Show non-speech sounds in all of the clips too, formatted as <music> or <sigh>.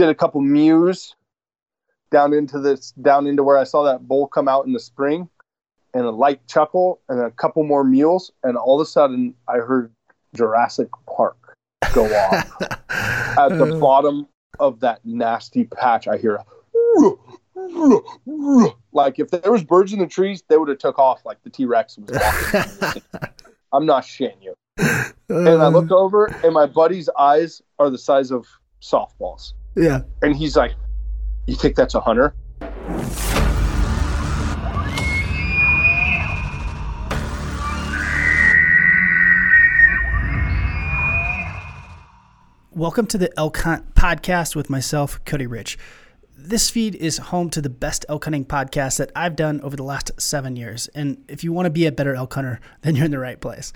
did a couple mews down into this down into where I saw that bull come out in the spring and a light chuckle and a couple more mules and all of a sudden I heard Jurassic Park go off. <laughs> At the bottom of that nasty patch I hear A, <laughs> like if there was birds in the trees they would have took off like the T-Rex was walking. <laughs> I'm not shitting you. Uh, and I look over and my buddy's eyes are the size of softballs. Yeah. And he's like, You think that's a hunter? Welcome to the Elk Hunt podcast with myself, Cody Rich. This feed is home to the best elk hunting podcast that I've done over the last seven years. And if you want to be a better elk hunter, then you're in the right place.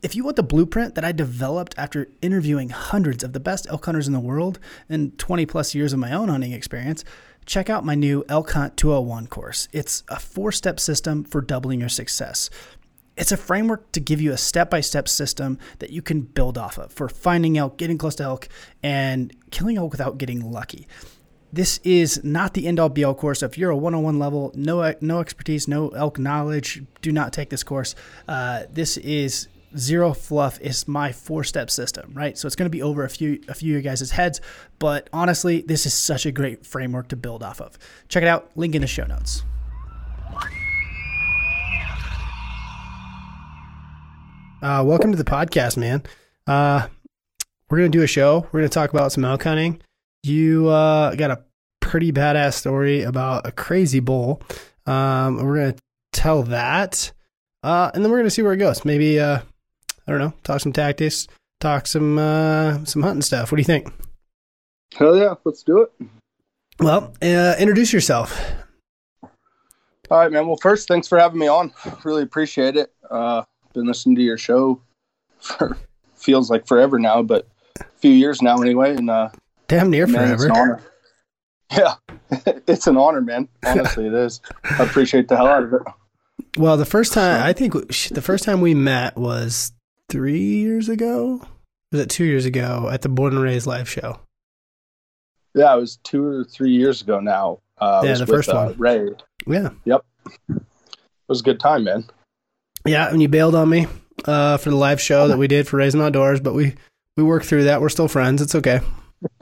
If you want the blueprint that I developed after interviewing hundreds of the best elk hunters in the world and 20 plus years of my own hunting experience, check out my new Elk Hunt 201 course. It's a four step system for doubling your success. It's a framework to give you a step by step system that you can build off of for finding elk, getting close to elk, and killing elk without getting lucky. This is not the end all be all course. If you're a one on one level, no no expertise, no elk knowledge, do not take this course. Uh, this is zero fluff is my four step system, right? So it's going to be over a few a few of your guys' heads, but honestly, this is such a great framework to build off of. Check it out. Link in the show notes. Uh, welcome to the podcast, man. Uh, we're gonna do a show. We're gonna talk about some elk hunting. You uh, got a pretty badass story about a crazy bull. Um, we're gonna tell that, uh, and then we're gonna see where it goes. Maybe uh, I don't know, talk some tactics, talk some uh, some hunting stuff. What do you think? Hell yeah, let's do it. Well, uh, introduce yourself. All right, man. Well, first, thanks for having me on. Really appreciate it. Uh, been listening to your show for feels like forever now, but a few years now anyway. And uh, Damn near man, it's an forever. honor. Yeah, <laughs> it's an honor, man. Honestly, it is. I appreciate the hell out of it. Well, the first time I think the first time we met was three years ago. Was it two years ago at the Born and Raised live show? Yeah, it was two or three years ago now. Uh, Yeah, the with, first uh, one. Ray. Yeah. Yep. It was a good time, man. yeah. And you bailed on me uh, for the live show that we did for Raising Outdoors, but we we worked through that. We're still friends. It's okay. <laughs>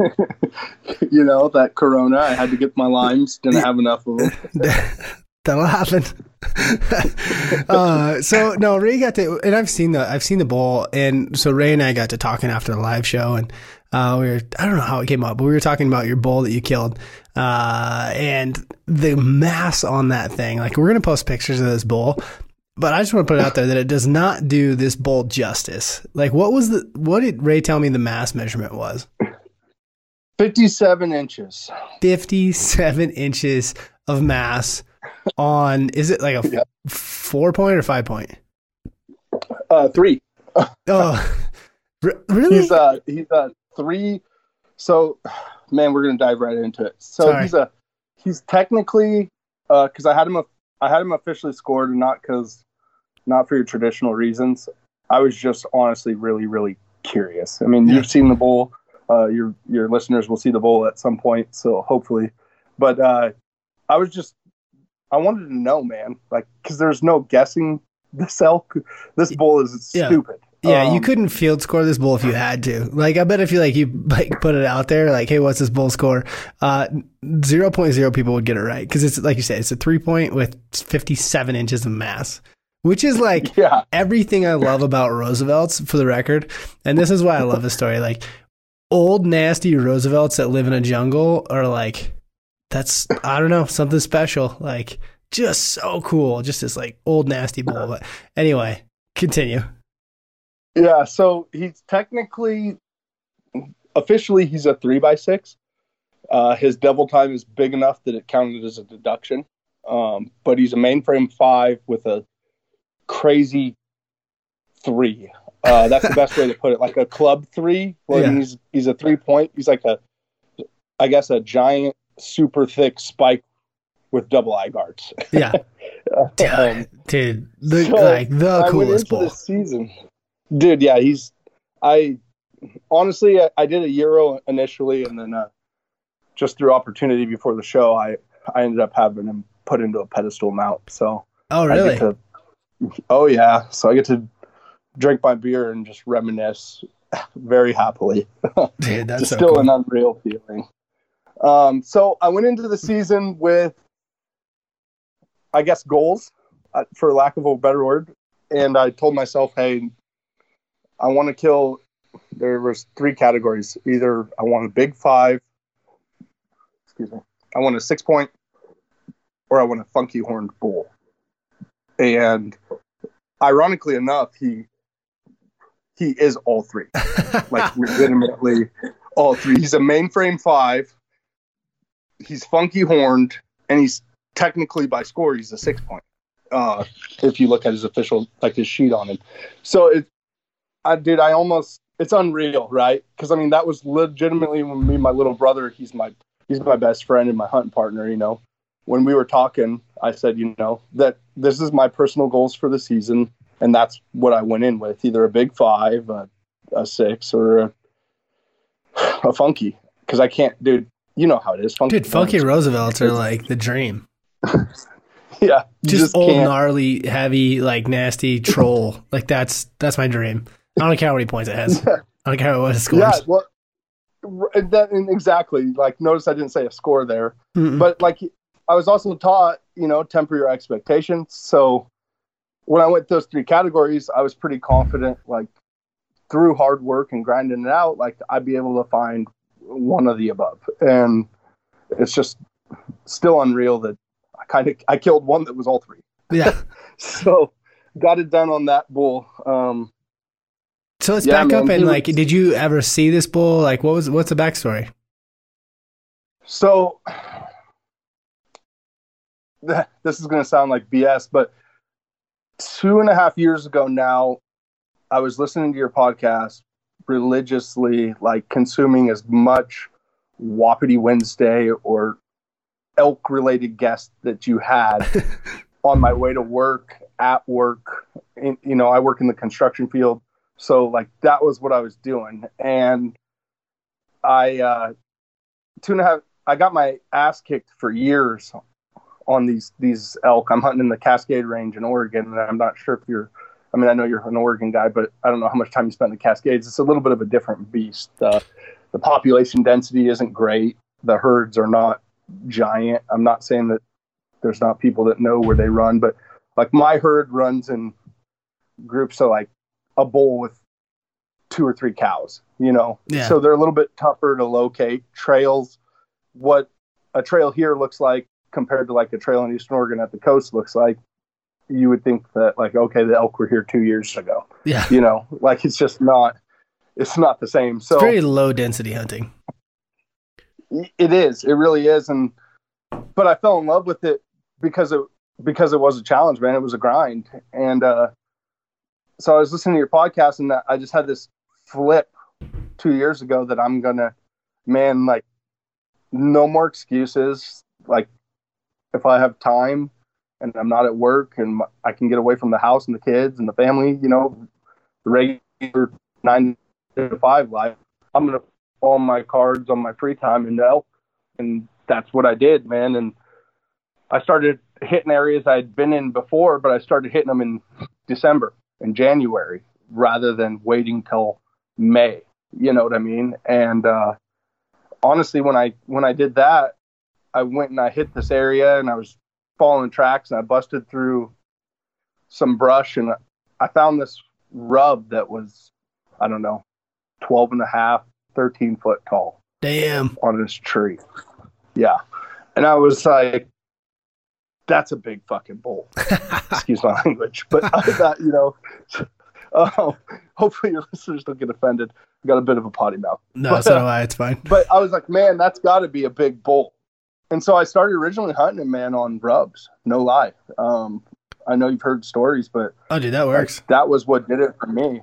you know that Corona. I had to get my limes. Didn't have enough of them. <laughs> That'll happen. <laughs> uh, so no, Ray got to, and I've seen the I've seen the bowl, and so Ray and I got to talking after the live show, and uh, we were I don't know how it came up, but we were talking about your bull that you killed, uh, and the mass on that thing. Like we're gonna post pictures of this bull, but I just want to put it out there that it does not do this bull justice. Like what was the what did Ray tell me the mass measurement was? Fifty-seven inches. 57 inches of mass on is it like a Yeah. four point or five point Uh, three. <laughs> oh re- really He's uh he's uh three. So, man, we're gonna dive right into it. So Sorry. he's a he's technically uh because I had him I had him officially scored, and not because not for your traditional reasons. I was just honestly really really curious. I mean, Yeah. you've seen the bowl. Uh, your your listeners will see the bowl at some point, so hopefully. But uh, I was just I wanted to know, man, like because there's no guessing this elk. This bull is Yeah. stupid. yeah you Um, couldn't field score this bull if you had to like i bet if you like you like put it out there like hey what's this bull score uh 0.0 people would get it right because it's like you said it's a three point with 57 inches of mass which is like <laughs> Yeah, everything I love about Roosevelt's for the record. And this is why I love this story. Like old nasty Roosevelt's that live in a jungle are like that's I don't know, something special. Like just so cool. Just this like old nasty bull. But anyway, continue. Yeah, so he's technically, officially, he's a three by six. Uh, his devil tine is big enough that it counted as a deduction. Um, but he's a mainframe five with a crazy three. Uh, that's the best way to put it. Like a club three. Well, Yeah. he's he's a three point. He's like a, I guess, a giant, super thick spike with double eye guards. Yeah. <laughs> Um, Dude, dude the so like the I went coolest the season, dude. Yeah, he's. I honestly, I, I did a euro initially, and then uh, just through opportunity before the show, I I ended up having him put into a pedestal mount. So Oh, really? to, oh yeah, so I get to drink my beer and just reminisce <laughs> very happily. Dude, that's so still cool. an unreal feeling. Um, so I went into the season with, I guess, goals, uh, for lack of a better word, and I told myself, "Hey, I want to kill." There was three categories. Either I want a big five, excuse me, I want a six point, or I want a funky horned bull. And ironically enough, he he is all three <laughs> like legitimately all three. He's a mainframe five. He's funky horned, and he's technically by score he's a six point. Uh, if you look at his official like his sheet on him, so it, I did. I almost it's unreal, right? Because I mean that was legitimately when me my little brother. He's my he's my best friend and my hunting partner. You know, when we were talking, I said, you know, that this is my personal goals for the season, and that's what I went in with: either a big five, a, a six, or a, <sighs> a funky. Because I can't, dude. You know how it is, funky. Dude, funky Roosevelts are like the dream. <laughs> Yeah, you Just, old, can't- gnarly, heavy, like nasty <laughs> troll. like that's that's my dream. I don't care how many points it has. I don't care what it scores. Yeah, well, and that and exactly. Like, notice I didn't say a score there. Mm-mm. but like I was also taught, you know, temper your expectations. So when I went those three categories, I was pretty confident, like through hard work and grinding it out, like I'd be able to find one of the above. And it's just still unreal that I kind of I killed one that was all three. yeah. <laughs> So got it done on that bull. Um, So let's Yeah, back up and like, was- did you ever see this bull? Like, what was what's the backstory? So <sighs> this is going to sound like BS, but two and a half years ago now, I was listening to your podcast religiously, like consuming as much Wapiti Wednesday or elk related guests that you had <laughs> on my way to work, at work. In, you know, I work in the construction field. So, like, that was what I was doing. And I, uh, two and a half, I got my ass kicked for years on these these elk. I'm hunting in the Cascade Range in Oregon, and I'm not sure if you're. I mean, I know you're an Oregon guy, but I don't know how much time you spent in the Cascades. It's a little bit of a different beast. Uh, the population density isn't great. The herds are not giant. I'm not saying that there's not people that know where they run, but like my herd runs in groups of like a bull with two or three cows, you know? Yeah. So they're a little bit tougher to locate. Trails, what a trail here looks like compared to like a trail in Eastern Oregon at the coast looks like, you would think that like, okay, the elk were here two years ago, Yeah. you know, like it's just not, it's not the same. So It's very low density hunting. it is, it really is. And, but I fell in love with it because it, because it was a challenge, man. It was a grind. And, uh, so I was listening to your podcast and I just had this flip two years ago that I'm gonna, man, like, no more excuses. Like, if I have time and I'm not at work and I can get away from the house and the kids and the family, you know, the regular nine to five life, I'm gonna put all my cards on my free time into elk, and that's what I did, man. And I started hitting areas I'd been in before, but I started hitting them in December and January rather than waiting till May. You know what I mean? And uh, honestly, when I when I did that, I went and I hit this area and I was following tracks and I busted through some brush and I found this rub that was I don't know 12 and a half 13 foot tall Damn. on this tree. Yeah. And I was like, that's a big fucking bull. <laughs> Excuse my language. But I thought, you know, oh, <laughs> hopefully your <laughs> listeners don't get offended. I got a bit of a potty mouth. No, so do I. It's fine. But I was like, man, that's got to be a big bull. And so I started originally hunting him, man, on rubs. No lie. Um, I know you've heard stories, but Oh, dude, that works. that was what did it for me.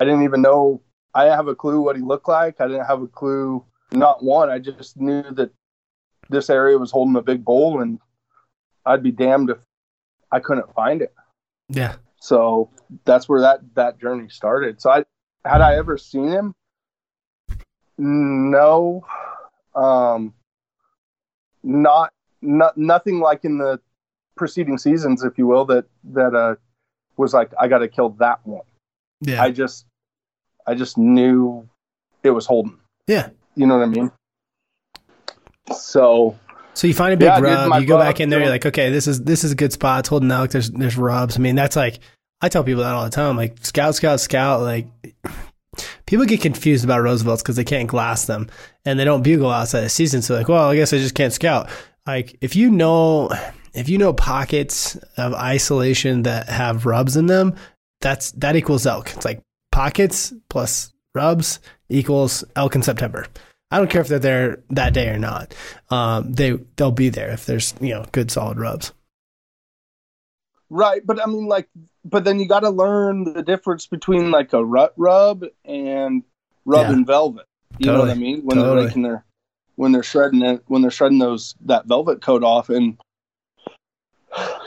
I didn't even know. I didn't have a clue what he looked like. I didn't have a clue. Not one. I just knew that this area was holding a big bull, and I'd be damned if I couldn't find it. Yeah. So that's where that that journey started. So I had I ever seen him? No. Um, not, not nothing like in the preceding seasons, if you will, that that uh was like I got to kill that one. Yeah. I just I just knew it was Holden. yeah. You know what I mean? So So you find a big Yeah, rub, you go back in there, you're like, okay, this is this is a good spot. It's holding elk. There's there's rubs. I mean, that's like I tell people that all the time. Like scout, scout, scout. Like people get confused about Roosevelt's because they can't glass them and they don't bugle outside the season. So like, well, I guess I just can't scout. Like if you know if you know pockets of isolation that have rubs in them, that's that equals elk. It's like pockets plus rubs equals elk in September. I don't care if they're there that day or not. Um, they they'll be there if there's you know good solid rubs. Right, but I mean like but then you got to learn the difference between like a rut rub and rub Yeah. and velvet. You know what I mean? When Totally. they're making their when they're shredding it when they're shredding those that velvet coat off and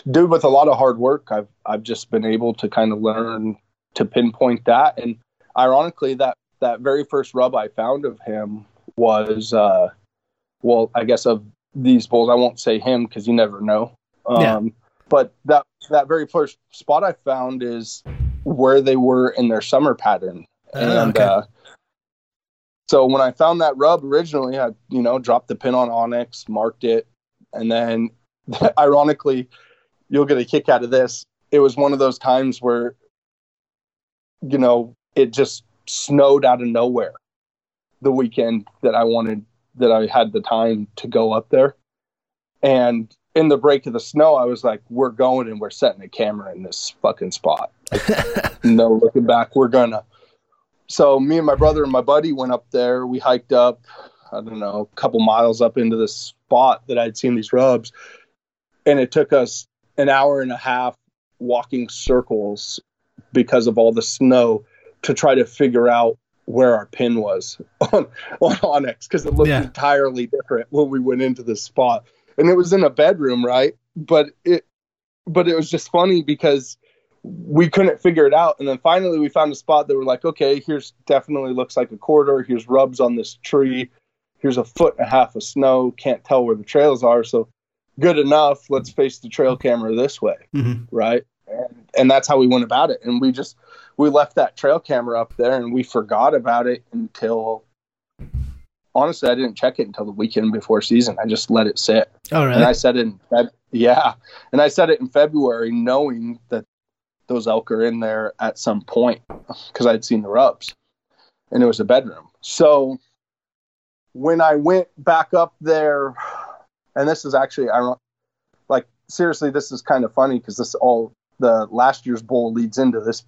dude with a lot of hard work I've I've just been able to kind of learn to pinpoint that and ironically that that very first rub I found of him was uh well I guess of these bulls I won't say him because you never know um Yeah. But that that very first spot I found is where they were in their summer pattern Ah, and okay. uh so when I found that rub originally, I you know dropped the pin on onX, marked it, and then <laughs> ironically, you'll get a kick out of this. It was one of those times where, you know, it just snowed out of nowhere. The weekend that I wanted, that I had the time to go up there, and in the break of the snow, I was like, "We're going and we're setting a camera in this fucking spot." <laughs> no looking back. We're gonna. So me and my brother and my buddy went up there. We hiked up, I don't know, a couple miles up into this spot that I'd seen these rubs, and it took us an hour and a half walking circles because of all the snow to try to figure out where our pin was <laughs> on on onX because it looked Yeah. entirely different when we went into the spot, and it was in a bedroom, right? But it, but it was just funny because we couldn't figure it out. And then finally we found a spot that we're like, okay, here's definitely looks like a corridor. Here's rubs on this tree. Here's a foot and a half of snow. Can't tell where the trails are. So good enough. Let's face the trail camera this way. Mhm. Right. And, and that's how we went about it. And we just, we left that trail camera up there and we forgot about it until honestly, I didn't check it until the weekend before season. I just let it sit. Oh And? I said it in Feb- yeah, and I said it in February, knowing that those elk are in there at some point because I'd seen the rubs, and it was a bedroom. So when I went back up there, and this is actually I don't like seriously, this is kind of funny because this all the last year's bowl leads into this,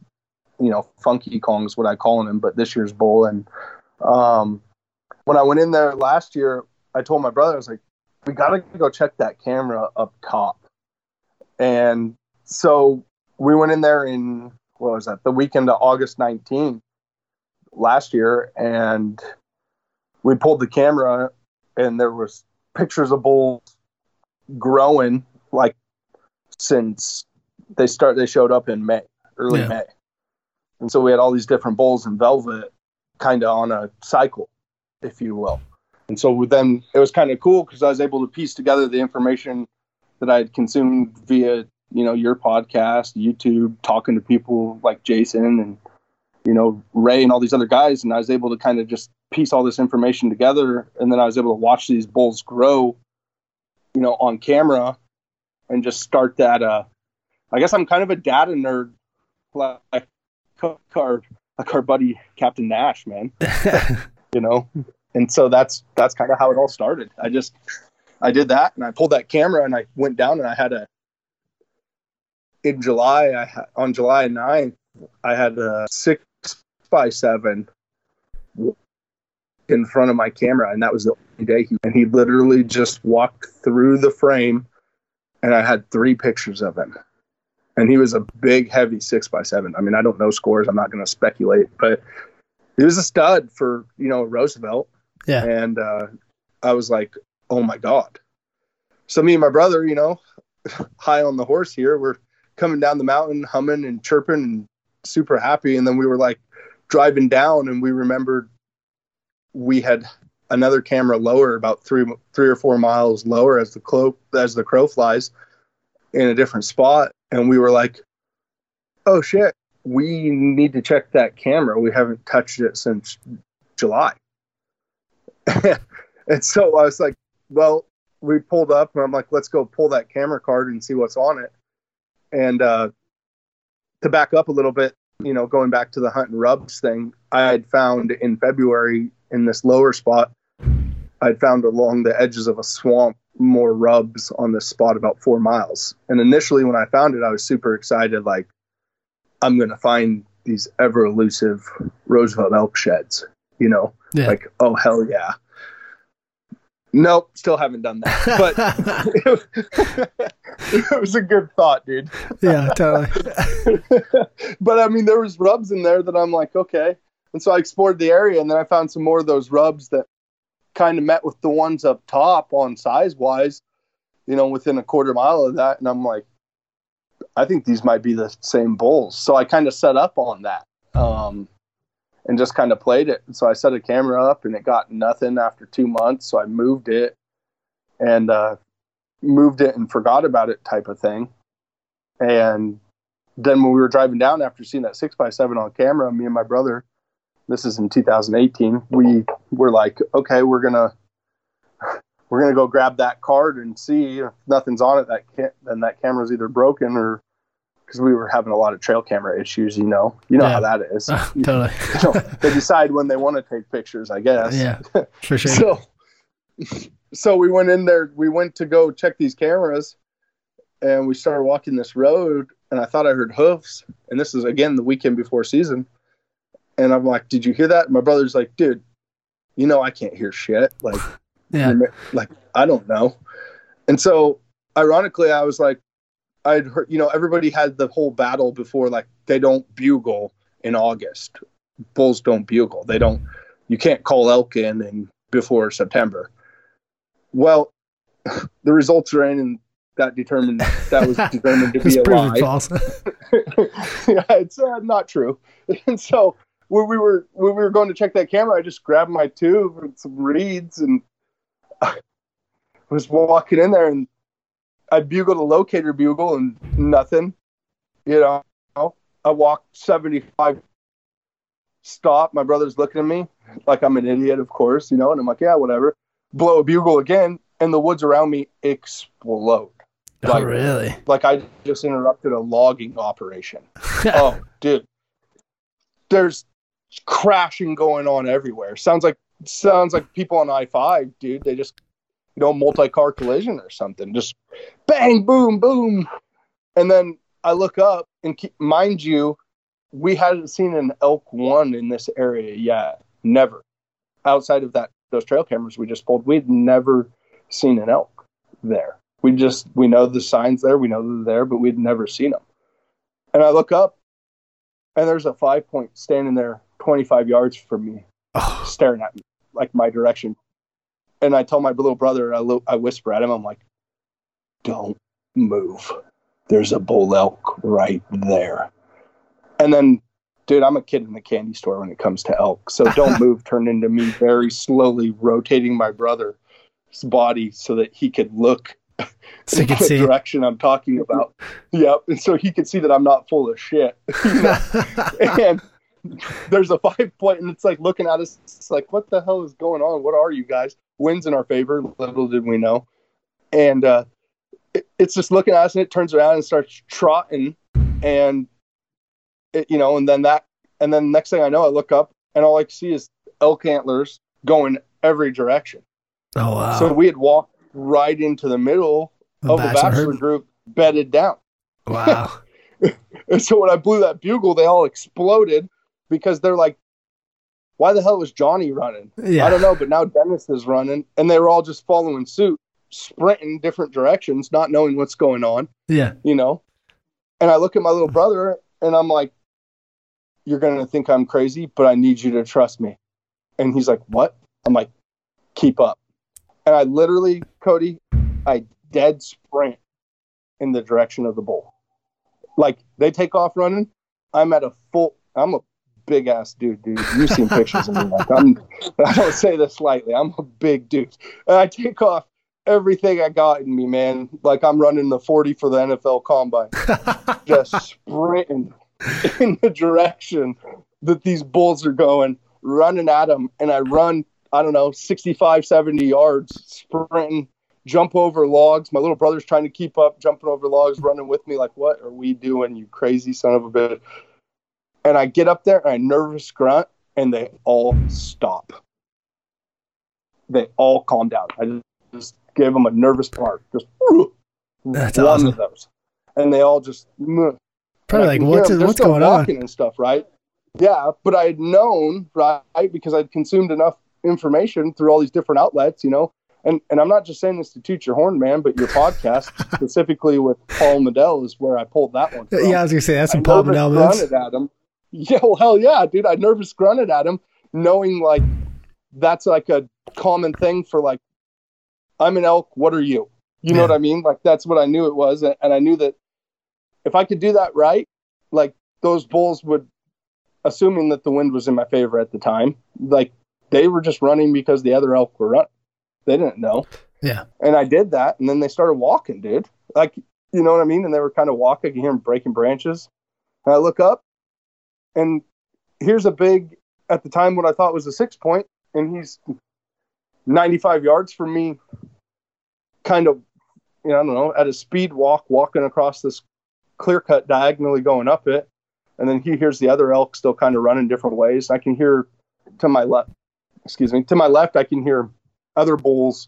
you know, funky Kong is what I call him, but this year's bowl and um, when I went in there last year, I told my brother I was like we got to go check that camera up top. And so we went in there in, what was that, the weekend of August 19th last year. And we pulled the camera and there was pictures of bulls growing like since they start, they showed up in May, early Yeah. May. And so we had all these different bulls in velvet kind of on a cycle, if you will. And so then it was kind of cool because I was able to piece together the information that I had consumed via, you know, your podcast, YouTube, talking to people like Jason and, you know, Ray and all these other guys. And I was able to kind of just piece all this information together. And then I was able to watch these bulls grow, you know, on camera and just start that. Uh, I guess I'm kind of a data nerd, like our, like our buddy Captain Nash, man <laughs> you know? And so that's that's kind of how it all started. I just i did that and i pulled that camera and i went down and i had a in july i ha- on july 9th i had a six by seven in front of my camera and that was the only day he and he literally just walked through the frame and i had three pictures of him. And he was a big heavy six by seven. I mean i don't know scores i'm not going to speculate but he was a stud for you know Roosevelt. Yeah. And uh, I was like, oh my god. So me and my brother, you know, <laughs> high on the horse here, we're coming down the mountain, humming and chirping and super happy. And then we were like driving down, and we remembered we had another camera lower, about three three or four miles lower as the crow as the crow flies, in a different spot, and we were like, "Oh shit, we need to check that camera. We haven't touched it since July." <laughs> and so I was like, "Well." We pulled up, and I'm like, "Let's go pull that camera card and see what's on it." And uh, to back up a little bit, you know, going back to the hunt and rubs thing, I had found in February in this lower spot, I'd found along the edges of a swamp more rubs on this spot about four miles. And initially, when I found it, I was super excited. Like, I'm going to find these ever elusive Roosevelt elk sheds, you know, Yeah. like, oh, hell yeah. Nope, still haven't done that. But <laughs> <laughs> it was a good thought, dude. yeah, totally. <laughs> but I mean, there was rubs in there that I'm like, okay. And so I explored the area, and then I found some more of those rubs that kind of met with the ones up top on size wise, you know, within a quarter mile of that. And I'm like, I think these might be the same bulls. So I kind of set up on that um, and just kind of played it. So I set a camera up, and it got nothing after two months. So I moved it and uh, moved it and forgot about it, type of thing. And then when we were driving down after seeing that six by seven on camera, me and my brother, this is in 2018, we were like, okay, we're gonna we're gonna go grab that card and see if nothing's on it. That can't, then that camera's either broken or because we were having a lot of trail camera issues. You know, you know Yeah. how that is. <laughs> Oh, totally. <laughs> You know, they decide when they want to take pictures, I guess Yeah, <laughs> for sure. so so we went in there we went to go check these cameras and we started walking this road and i thought i heard hoofs and this is again the weekend before season and i'm like did you hear that my brother's like dude you know i can't hear shit like yeah, like i don't know and so ironically i was like i'd heard you know everybody had the whole battle before like they don't bugle in august bulls don't bugle they don't you can't call elk in and before september well <laughs> the results are in and that determined that was <laughs> determined to be a lie false. <laughs> yeah, it's uh, not true. And so when we were when we were going to check that camera, I just grabbed my tube and some reeds and I was walking in there and I bugled a locator bugle and nothing. You know, I walked seventy five. Stop. My brother's looking at me like I'm an idiot, of course, you know, and I'm like, yeah, whatever. Blow a bugle again, and the woods around me explode oh, like- really? like I just interrupted a logging operation. <laughs> oh, dude, there's crashing going on everywhere. Sounds like sounds like people on I five, dude. They just you know multi car collision or something. Just bang, boom, boom, and then I look up and keep, mind you, we hadn't seen an elk one in this area yet. Never. Outside of that, those trail cameras we just pulled, we'd never seen an elk there. We just we know the signs there, we know they're there, but we'd never seen them. And I look up, and there's a five point standing there, 25 yards from me, Oh, <sighs> staring at me, like my direction. And I tell my little brother, I, lo- I whisper at him, I'm like, "Don't move. There's a bull elk right there." And then, dude, I'm a kid in the candy store when it comes to elk, so <laughs> "Don't move" turned into me very slowly rotating my brother's body so that he could look so can the see. direction I'm talking about. Yep. And so he could see that I'm not full of shit. <laughs> You know? <laughs> and there's a five point, and it's like looking at us, it's like, what the hell is going on? What are you guys? Winds in our favor, little did we know. And uh, it, it's just looking at us, and it turns around and starts trotting. And, it, you know, and then that, and then next thing I know, I look up, and all I see is elk antlers going every direction. oh wow. So we had walked right into the middle The of the bachelor bachelor group bedded down. Wow. <laughs> And so when I blew that bugle, they all exploded because they're like, why the hell was Johnny running? Yeah. I don't know, but now Dennis is running. And they were all just following suit, sprinting different directions, not knowing what's going on, Yeah. you know? And I look at my little brother and I'm like, you're going to think I'm crazy, but I need you to trust me. And he's like, what? I'm like, keep up. And I literally, Cody, I dead sprint in the direction of the bull. Like they take off running. I'm at a full, I'm a big ass dude, dude. You've seen pictures of me. Like I'm, <laughs> I don't say this lightly. I'm a big dude. And I take off everything I got in me, man. Like I'm running the 40 for the NFL combine, <laughs> just sprinting in the direction that these bulls are going, running at them. And I run, I don't know, 65, 70 yards, sprinting, jump over logs. My little brother's trying to keep up, jumping over logs, running with me. Like, what are we doing, you crazy son of a bitch? And I get up there and I nervous grunt, and they all stop. They all calm down. I just gave them a nervous bark. Just That's one awesome. of those, and they all just. Probably like, what's. What's going on? and stuff, right? Yeah, but I had known, right, because I'd consumed enough information through all these different outlets, you know. And and I'm not just saying this to toot your horn, man, but your podcast <laughs> specifically with Paul Medel is where I pulled that one. From. Yeah, I was gonna say that's some I Paul nervous Medel moves. grunted at him. Yeah, well, hell yeah, dude. I nervous grunted at him, knowing like that's like a common thing for like, I'm an elk. What are you? You know what I mean? Like that's what I knew it was, and and I knew that if I could do that right, like those bulls would, assuming that the wind was in my favor at the time, like they were just running because the other elk were running. They didn't know. Yeah. And I did that, and then they started walking, dude. Like, you know what I mean? And they were kind of walking. I can hear them breaking branches. And I look up, and here's a big, at the time, what I thought was a six point, and he's 95 yards from me, kind of, you know, I don't know, at a speed walk, walking across this clear cut diagonally going up it. And then he hears the other elk still kind of running different ways. I can hear to my left, excuse me, to my left, I can hear other bulls.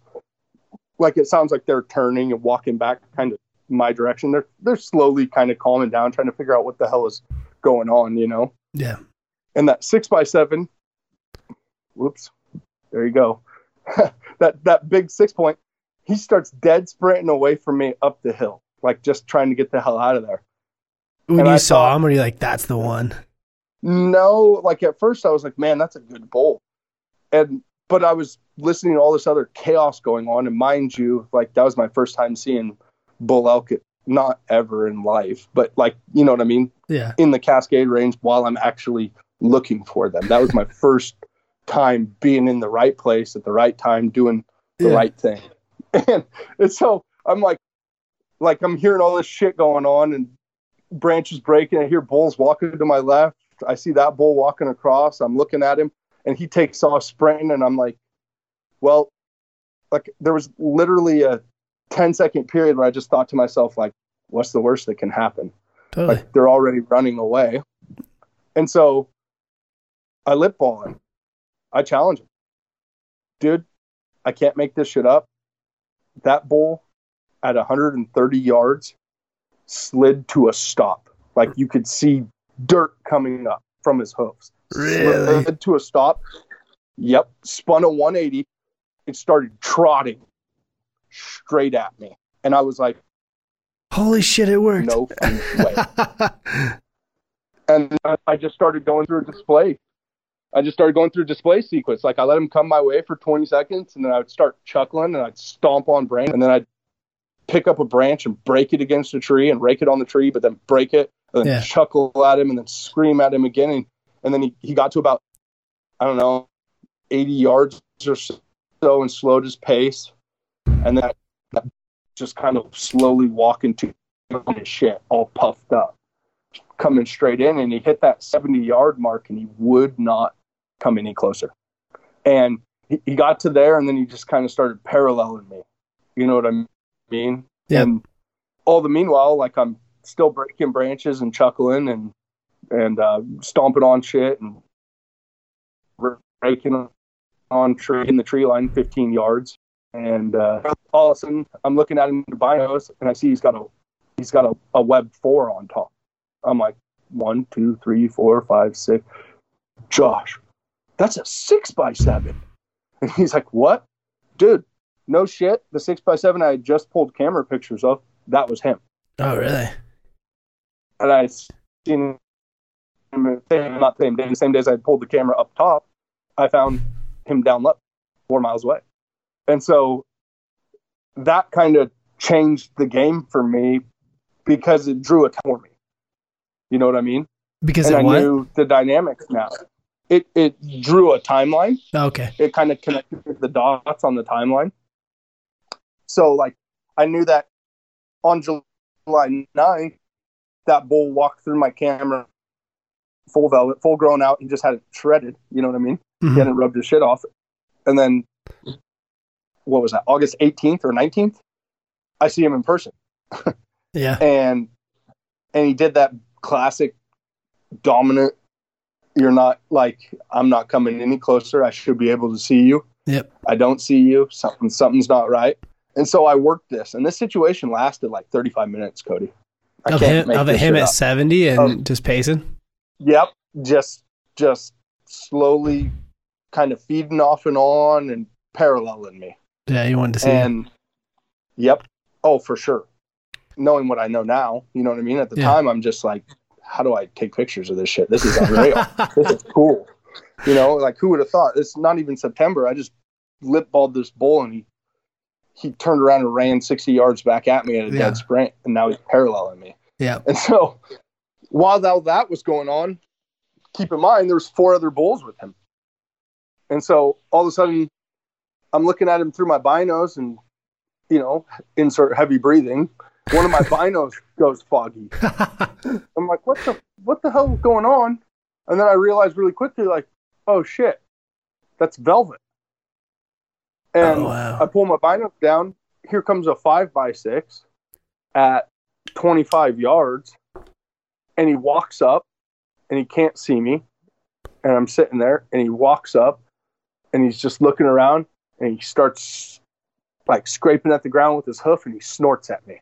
Like it sounds like they're turning and walking back kind of my direction. They're they're slowly kind of calming down, trying to figure out what the hell is going on, you know. Yeah. And that six by seven, whoops, there you go. <laughs> that that big six point, he starts dead sprinting away from me up the hill, like just trying to get the hell out of there. When And you I saw thought- him, were you like, that's the one? No, like at first I was like, man, that's a good bull. And but I was listening to all this other chaos going on, and mind you, like that was my first time seeing bull elk. Not ever in life, but like you know what I mean. Yeah. in the Cascade Range while I'm actually looking for them. That was my <laughs> first time being in the right place at the right time, doing the Yeah. right thing. <laughs> And, and so I'm like, like I'm hearing all this shit going on and branches breaking. I hear bulls walking to my left. I see that bull walking across. I'm looking at him and he takes off sprinting. And I'm like, well, like there was literally a 10 second period where I just thought to myself, like, what's the worst that can happen? Totally. like they're already running away. And so I lip bawl him. I challenge him. Dude, I can't make this shit up. That bull at 130 yards slid to a stop. Like you could see dirt coming up from his hooves. Really? Slid to a stop. Yep. Spun a 180 and started trotting straight at me. And I was like, Holy shit, it worked. no way. <laughs> and I- just started going through a display. I just started going through a display sequence. Like I let him come my way for 20 seconds, and then I would start chuckling, and I'd stomp on brain and then I'd pick up a branch and break it against a tree and rake it on the tree, but then break it, and then Yeah. chuckle at him, and then scream at him again, and, and then he, he got to about I don't know 80 yards or so, and slowed his pace, and then I just kind of slowly walking to his shit, all puffed up coming straight in and he hit that 70 yard mark and he would not come any closer. And he, he got to there and then he just kind of started paralleling me. You know what I mean? Yeah. And all the meanwhile, like I'm still breaking branches and chuckling and and uh, stomping on shit and breaking on tree in the tree line 15 yards. And uh, all of a sudden, I'm looking at him in the binos and I see he's got a he's got a, a web four on top. I'm like, one, two, three, four, five, six. Josh, that's a six by seven. <laughs> And he's like, what? Dude, no shit. The six by seven I just pulled camera pictures of, that was him. Oh, really? And I seen him, same, not same day, the same days I pulled the camera up top, I found him down low, four miles away. And so that kind of changed the game for me because it drew a for me. You know what I mean? Because and it I what? knew the dynamics now. It it drew a timeline. Okay. It kind of connected the dots on the timeline. So like I knew that on July 9th, that bull walked through my camera full velvet, full grown out. He just had it shredded. You know what I mean? Mhm. He hadn't rubbed his shit off. And then what was that? August 18th or 19th? I see him in person <laughs> Yeah. and and he did that classic dominant you're not like i'm not coming any closer i should be able to see you Yep. i don't see you something something's not right and so i worked this and this situation lasted like 35 minutes cody I Of can't him, make of him at up. 70 and Of- just pacing. yep just just slowly kind of feeding off and on and paralleling me Yeah, you wanted to see him. and yep. Oh for sure. Knowing what i know now you know what i mean? At the Yeah. time i'm just like how do i take pictures of this shit? This is unreal. <laughs> This is cool. You know like who would have thought? It's not even september. I just lip bawled this bull and he he turned around and ran 60 yards back at me at a Yeah. dead sprint and now he's paralleling me. Yeah. and so while all that was going on keep in mind there was four other bulls with him. And so all of a sudden i'm looking at him through my binos and you know insert heavy breathing. One of my <laughs> binos goes foggy. <laughs> I'm like what the what the hell is going on? And then i realized really quickly like oh shit. That's velvet. Oh, and Oh, wow. i pull my binos down. Here comes a five by six at 25 yards. And he walks up and he can't see me. And i'm sitting there and he walks up and he's just looking around and he starts like scraping at the ground with his hoof and he snorts at me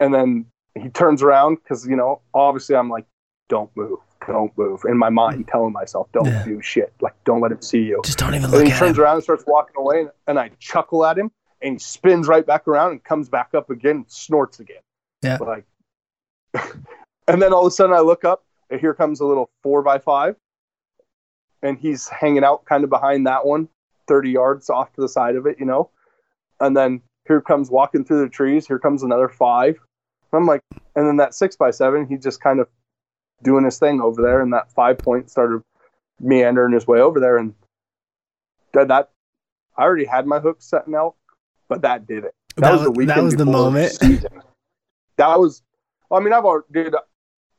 and then he turns around because you know obviously i'm like don't move don't move in my mind telling myself don't Yeah. do shit like don't let him see you Just don't even and look he turns him. around and starts walking away, and, and I chuckle at him, and he spins right back around and comes back up again, and snorts again. Yeah. Like, <laughs> and then all of a sudden I look up, and here comes a little four by five, and he's hanging out kind of behind that one, 30 yards off to the side of it, you know. And then here comes walking through the trees. Here comes another five. I'm like, and then that six by seven, he just kind of doing his thing over there, and that five point started meandering his way over there, and that, that I already had my hook set in elk, but that did it. That, That was the weekend. that was the moment. season. That was. I mean, I've already dude,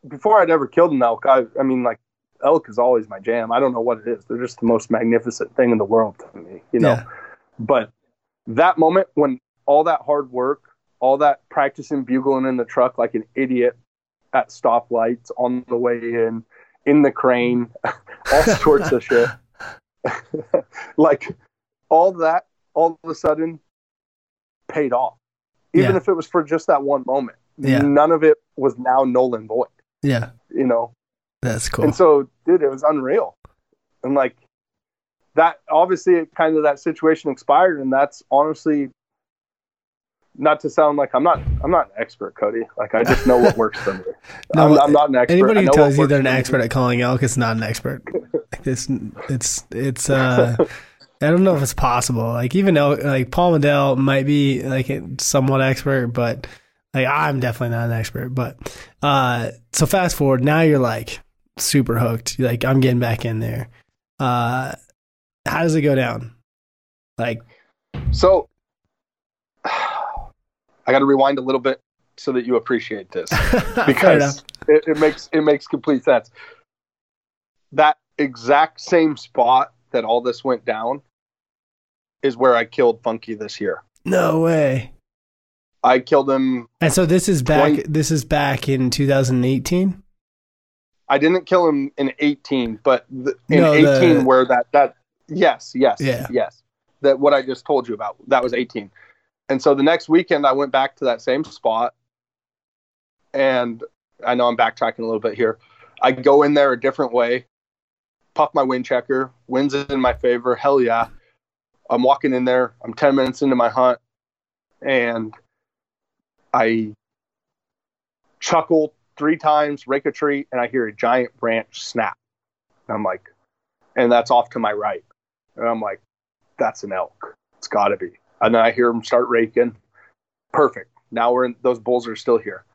before I'd ever killed an elk. I, I mean, like elk is always my jam. I don't know what it is. They're just the most magnificent thing in the world to me. You know. Yeah. But that moment when all that hard work, all that practicing bugling in the truck like an idiot at stoplights on the way in, in the crane, <laughs> all sorts of shit. <laughs> like all that, all of a sudden, paid off. Even Yeah. if it was for just that one moment. Yeah. None of it was now null and void. Yeah. You know, That's cool. and so, dude, it was unreal. And like that, obviously, it kind of that situation expired, and that's honestly not to sound like I'm not. I'm not an expert, Cody. Like I just know what <laughs> works for me. No, I'm, I'm not an expert. Anybody who tells you they're an expert at calling elk is not an expert. It's it's it's uh I don't know if it's possible. Like even elk, like Paul Medel might be like somewhat expert, but like I'm definitely not an expert. But uh so fast forward, now you're like super hooked. Like I'm getting back in there. Uh how does it go down? Like So <sighs> I got to rewind a little bit so that you appreciate this <laughs> because it, it makes it makes complete sense. That exact same spot that all this went down is where I killed Funky this year. No way. I killed him. And so this is back Twenty- this is back in 2018. I didn't kill him in 18, but the, in No, 18 the- where that that yes, yes, Yeah. yes. That what I just told you about. That was 18. And so the next weekend I went back to that same spot and I know I'm backtracking a little bit here. I go in there a different way, puff my wind checker, winds in my favor. Hell yeah. I'm walking in there. I'm 10 minutes into my hunt and I chuckle three times, rake a tree, and I hear a giant branch snap. And I'm like, and that's off to my right. And I'm like, that's an elk. It's got to be. And then I hear them start raking. Perfect. Now we're in, those bulls are still here.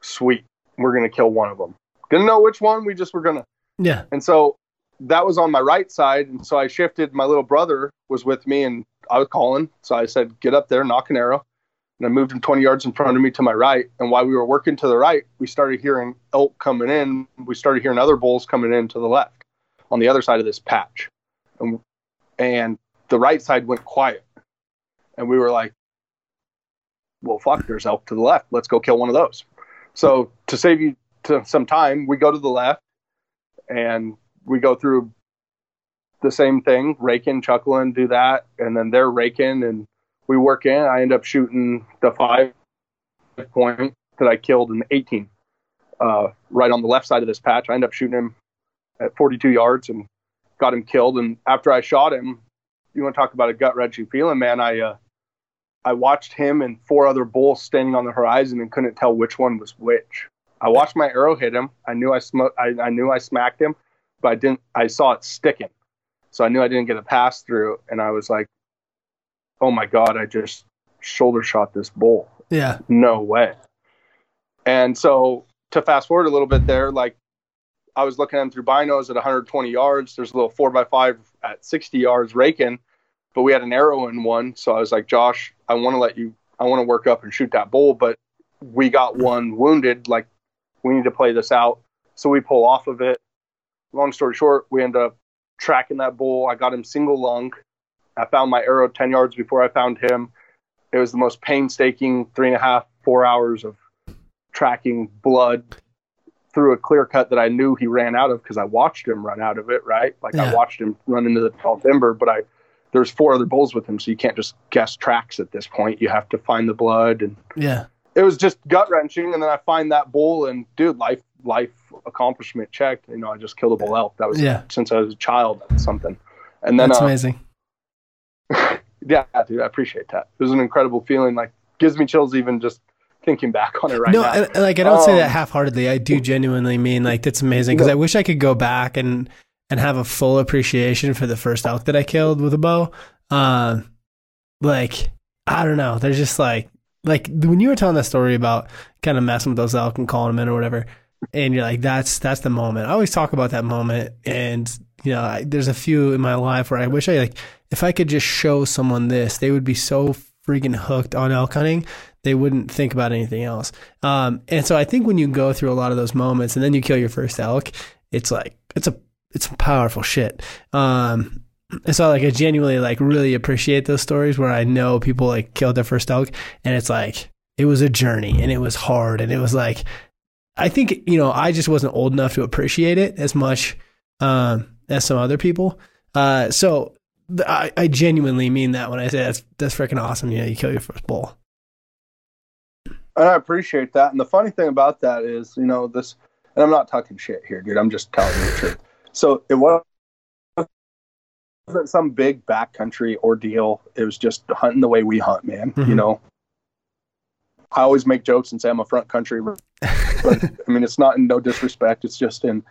Sweet. We're going to kill one of them. didn't know which one. We just were gonna. Yeah. And so that was on my right side, and so I shifted. My little brother was with me, and I was calling. So I said, "Get up there, knock an arrow." And I moved him 20 yards in front of me to my right. And while we were working to the right, we started hearing elk coming in. We started hearing other bulls coming in to the left on the other side of this patch. And, and the right side went quiet. And we were like, well, fuck, there's elk to the left. Let's go kill one of those. So to save you to some time, we go to the left and we go through the same thing, raking, chuckling, do that. And then they're raking and we work in. I end up shooting the five point that I killed in 18, uh, right on the left side of this patch. I end up shooting him at 42 yards and got him killed. And after I shot him, you want to talk about a gut wrenching feeling, man? I uh, I watched him and four other bulls standing on the horizon and couldn't tell which one was which. I watched my arrow hit him. I knew I sm- I, I knew I smacked him, but I didn't. I saw it sticking, so I knew I didn't get a pass through. And I was like, "Oh my god! I just shoulder shot this bull. Yeah. No way." And so to fast forward a little bit there, like I was looking at him through binos at 120 yards. There's a little four by five at 60 yards raking, but we had an arrow in one. So I was like, Josh, I want to let you, I want to work up and shoot that bull, but we got one wounded. Like we need to play this out. So we pull off of it. Long story short, we end up tracking that bull. I got him single lung. I found my arrow 10 yards before I found him. It was the most painstaking three and a half, four hours of tracking blood through a clear cut that I knew he ran out of because I watched him run out of it, right? Like Yeah. I watched him run into the tall timber, but I there's four other bulls with him, so you can't just guess tracks at this point. You have to find the blood and Yeah. it was just gut wrenching and then I find that bull and dude, life life accomplishment checked. You know, I just killed a bull elk. That was Yeah. since I was a child, something. And then That's uh, amazing. Yeah, dude, I appreciate that. It was an incredible feeling. Like gives me chills even just thinking back on it right no, now. and, like I don't say that Um, half-heartedly. I do genuinely mean like that's amazing because No. I wish I could go back and and have a full appreciation for the first elk that I killed with a bow. Um, like I don't know. There's just like like when you were telling that story about kind of messing with those elk and calling them in or whatever, and you're like, that's that's the moment. I always talk about that moment, and you know, I, there's a few in my life where I wish I like if I could just show someone this, they would be so freaking hooked on elk hunting they wouldn't think about anything else. Um, and so I think when you go through a lot of those moments and then you kill your first elk, it's like it's a it's powerful shit. Um, and so like I genuinely like really appreciate those stories where I know people like killed their first elk and it's like it was a journey and it was hard and it was like I think you know I just wasn't old enough to appreciate it as much um, as some other people. Uh, so I, I genuinely mean that when I say that's that's freaking awesome. You know, you kill your first bull. And I appreciate that. And the funny thing about that is, you know, this, and I'm not talking shit here, dude. I'm just telling you the truth. So it was- wasn't some big backcountry ordeal. It was just hunting the way we hunt, man. You Mhm. know, I always make jokes and say I'm a front country, but <laughs> I mean, it's not in no disrespect. It's just in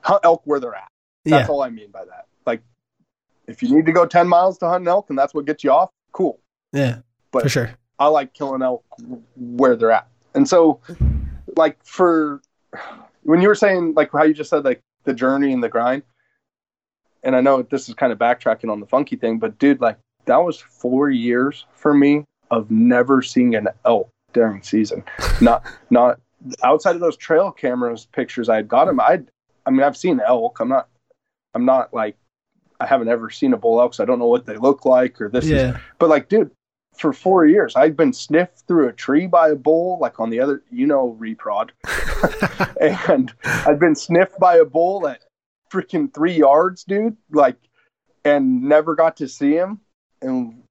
hunt elk where they're at. That's yeah, all I mean by that. Like, if you need to go 10 miles to hunt an elk and that's what gets you off, cool. yeah, But for sure. I like killing elk where they're at. And so, like for when you were saying like how you just said like the journey and the grind, and I know this is kind of backtracking on the funky thing, but dude, like that was four years for me of never seeing an elk during season. <laughs> not not outside of those trail cameras pictures I had got him. I I mean I've seen elk. I'm not I'm not like I haven't ever seen a bull elk, so I don't know what they look like or this is Yeah, but like, dude, for four years, I'd been sniffed through a tree by a bull, like on the other, you know, reprod, <laughs> <laughs> and I'd been sniffed by a bull at freaking three yards, dude, like, and never got to see him, and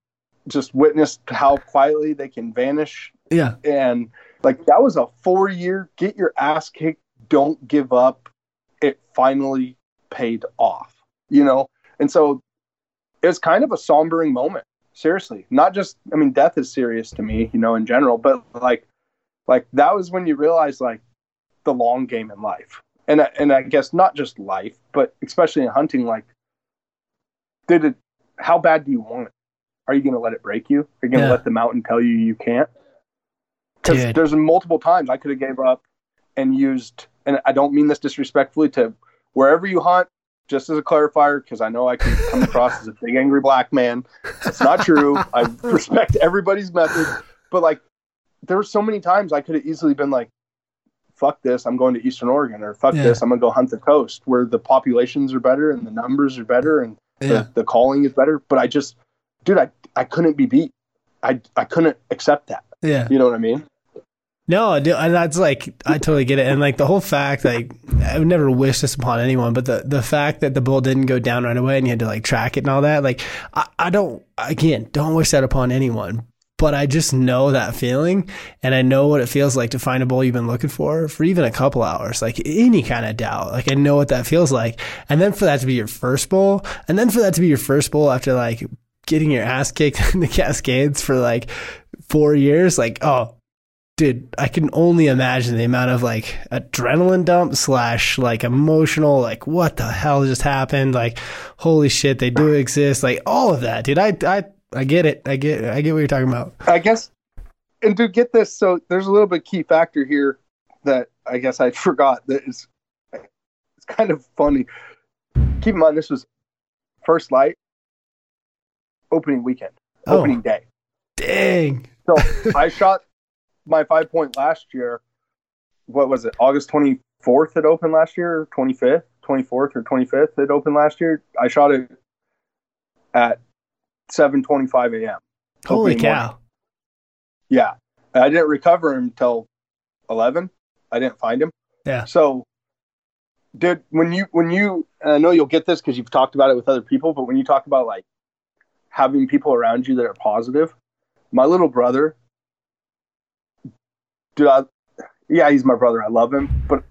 just witnessed how quietly they can vanish, yeah, and like that was a four year get your ass kicked, don't give up. It finally paid off, you know, and so it was kind of a sombering moment. Seriously. Not just i mean death is serious to me you know in general but like like that was when you realize like the long game in life. And I- and i guess not just life but especially in hunting like did it how bad do you want it are you going to let it break you are you going to Yeah. let the mountain tell you you can't because there's multiple times i could have gave up and used and I don't mean this disrespectfully to wherever you hunt, just as a clarifier, because I know I can come across as a big angry black man. That's not true. <laughs> I respect everybody's method, but like there were so many times I could have easily been like, fuck this, I'm going to Eastern Oregon, or fuck Yeah. this, I'm gonna go hunt the coast where the populations are better and the numbers are better and Yeah. the, the calling is better. But I just, dude, I, I couldn't be beat. I, I couldn't accept that. Yeah. You know what I mean? No, and that's like I totally get it, and like the whole fact, like I would never wish this upon anyone, but the the fact that the bull didn't go down right away and you had to like track it and all that, like I, I don't again don't wish that upon anyone, but I just know that feeling, and I know what it feels like to find a bull you've been looking for for even a couple hours, like any kind of doubt, like I know what that feels like, and then for that to be your first bull, and then for that to be your first bull after like getting your ass kicked <laughs> in the Cascades for like four years, like oh dude, I can only imagine the amount of like adrenaline dump slash like emotional, like what the hell just happened? Like, holy shit, they do exist. Like all of that, dude. I, I, I get it. I get, I get what you're talking about. I guess, and to get this, so there's a little bit key factor here that I guess I <laughs> forgot that is it's kind of funny. Keep in mind, this was first light opening weekend, Oh. opening day. Dang. So <laughs> I shot my five point last year. What was it? August 24th it opened last year, 25th, 24th or 25th it opened last year. I shot it at 7:25 a.m. Holy cow. morning. Yeah. I didn't recover him until 11. I didn't find him. Yeah. So, dude, when you, when you, and I know you'll get this because you've talked about it with other people, but when you talk about like having people around you that are positive, my little brother, dude, I, yeah, he's my brother. I love him. But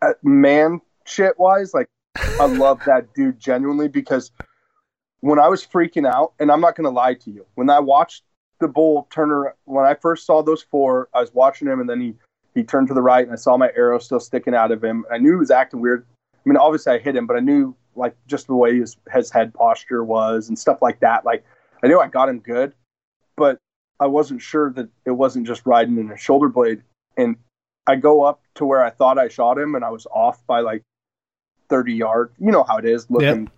uh, man shit wise, like, I love <laughs> that dude genuinely because when I was freaking out, and I'm not going to lie to you, when I watched the bull turn around, when I first saw those four, I was watching him and then he, he turned to the right and I saw my arrow still sticking out of him. I knew he was acting weird. I mean, obviously I hit him, but I knew like just the way his, his head posture was and stuff like that. Like I knew I got him good, but I wasn't sure that it wasn't just riding in a shoulder blade. And I go up to where I thought I shot him and I was off by like 30 yards. You know how it is looking.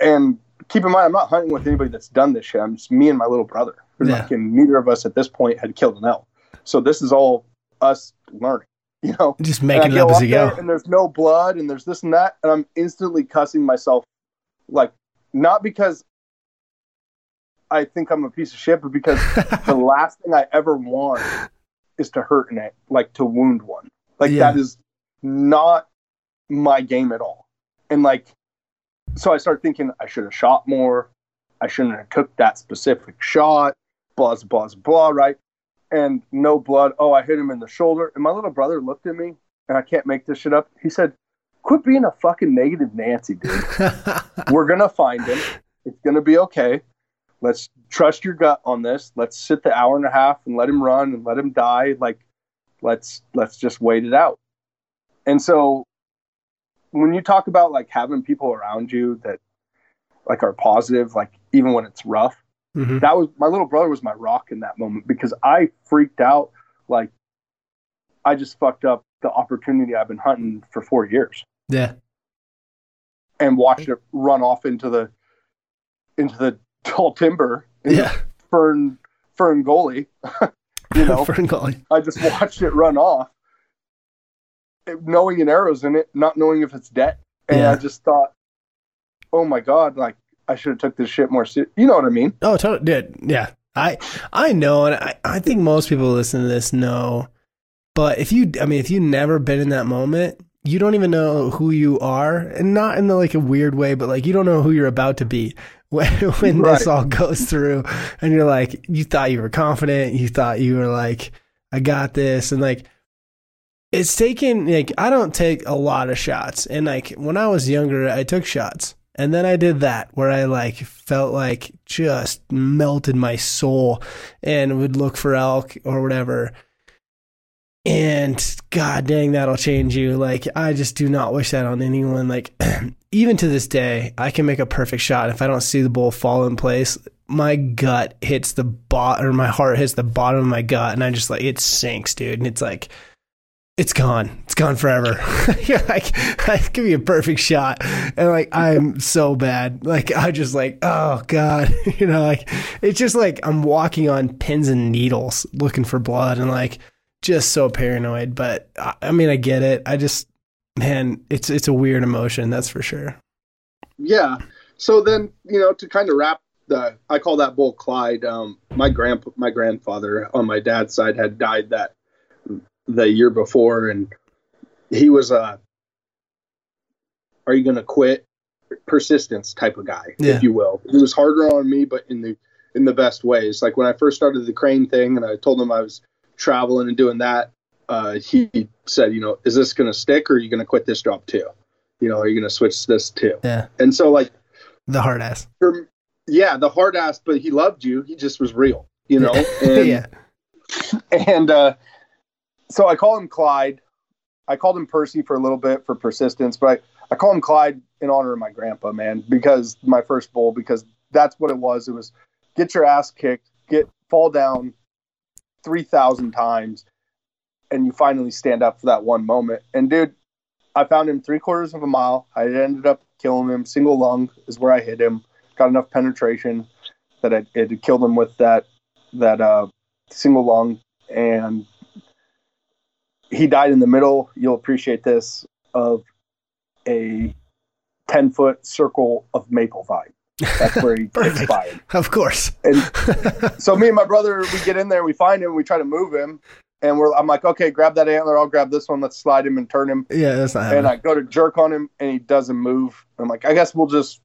And keep in mind, I'm not hunting with anybody that's done this shit. I'm just me and my little brother. Yeah. Like, and neither of us at this point had killed an elk. So this is all us learning, <laughs> you know? Just making it up as you go. And there's no blood and there's this and that. And I'm instantly cussing myself. Like, not because I think I'm a piece of shit, but because <laughs> the last thing I ever want is to hurt an like to wound one. Like Yeah. that is not my game at all. And like, so I start thinking I should have shot more. I shouldn't have took that specific shot. Blah blah blah. Right? And no blood. Oh, I hit him in the shoulder. And my little brother looked at me, and I can't make this shit up. He said, "Quit being a fucking negative Nancy, dude." <laughs> We're gonna find him. It's gonna be okay. Let's trust your gut on this. Let's sit the hour and a half and let him run and let him die. Like, let's let's just wait it out. And so, when you talk about like having people around you that like are positive, like even when it's rough, Mhm. that was my little brother was my rock in that moment because I freaked out. Like, I just fucked up the opportunity I've been hunting for four years Yeah. and watched it run off into the into the <laughs> tall timber in Yeah. fern fern gully. <laughs> you know, Fern Gully. I just watched it run off, knowing an arrow's in it, not knowing if it's dead, and Yeah. I just thought, oh my god, like I should have took this shit more serious. You know what I mean? Oh, totally. Dude, yeah. I I know, and I, I think most people listen to this know. But if you, I mean, if you've never been in that moment, you don't even know who you are, and not in the like a weird way, but like you don't know who you're about to be <laughs> when when <laughs> this all goes through, and you're like, you thought you were confident, you thought you were like, I got this, and like. It's taken like I don't take a lot of shots, and like when I was younger, I took shots, and then I did that where I like felt like just melted my soul and would look for elk or whatever. And god dang, that'll change you. Like, I just do not wish that on anyone. Like, <clears throat> even to this day, I can make a perfect shot. If I don't see the bull fall in place, my gut hits the bot or my heart hits the bottom of my gut and I just like, it sinks, dude. And it's like, it's gone. It's gone forever. <laughs> You're like, give me a perfect shot. And like, I'm so bad. Like, I just like, oh God, <laughs> you know, like, it's just like I'm walking on pins and needles looking for blood and like, just so paranoid. But I mean, I get it. I just, man, it's, it's a weird emotion. That's for sure. Yeah. So then, you know, to kind of wrap the, I call that bull Clyde. Um, my grand, my grandfather on my dad's side had died that the year before, and he was a "Are you going to quit?" persistence type of guy, yeah. if you will. He was harder on me, but in the in the best ways. Like when I first started the crane thing, and I told him I was traveling and doing that, uh, he said, "You know, is this going to stick, or are you going to quit this job too? You know, are you going to switch this too?" Yeah. And so, like the hard ass. For, yeah, the hard ass, but he loved you. He just was real, you know. <laughs> And, yeah. <laughs> And uh, so I call him Clyde. I called him Percy for a little bit for persistence, but I, I call him Clyde in honor of my grandpa, man, because my first bull, because that's what it was. It was get your ass kicked, get fall down three thousand times, and you finally stand up for that one moment. And dude, I found him three quarters of a mile. I ended up killing him. Single lung is where I hit him. Got enough penetration that it, it killed him with that that uh, single lung, and he died in the middle. You'll appreciate this of a ten foot circle of maple vine. That's where he <laughs> expired. Of course. And <laughs> so me and my brother, we get in there, we find him, we try to move him, and we're I'm like, okay, grab that antler, I'll grab this one, let's slide him and turn him. Yeah, that's not. Happening. And I go to jerk on him, and he doesn't move. I'm like, I guess we'll just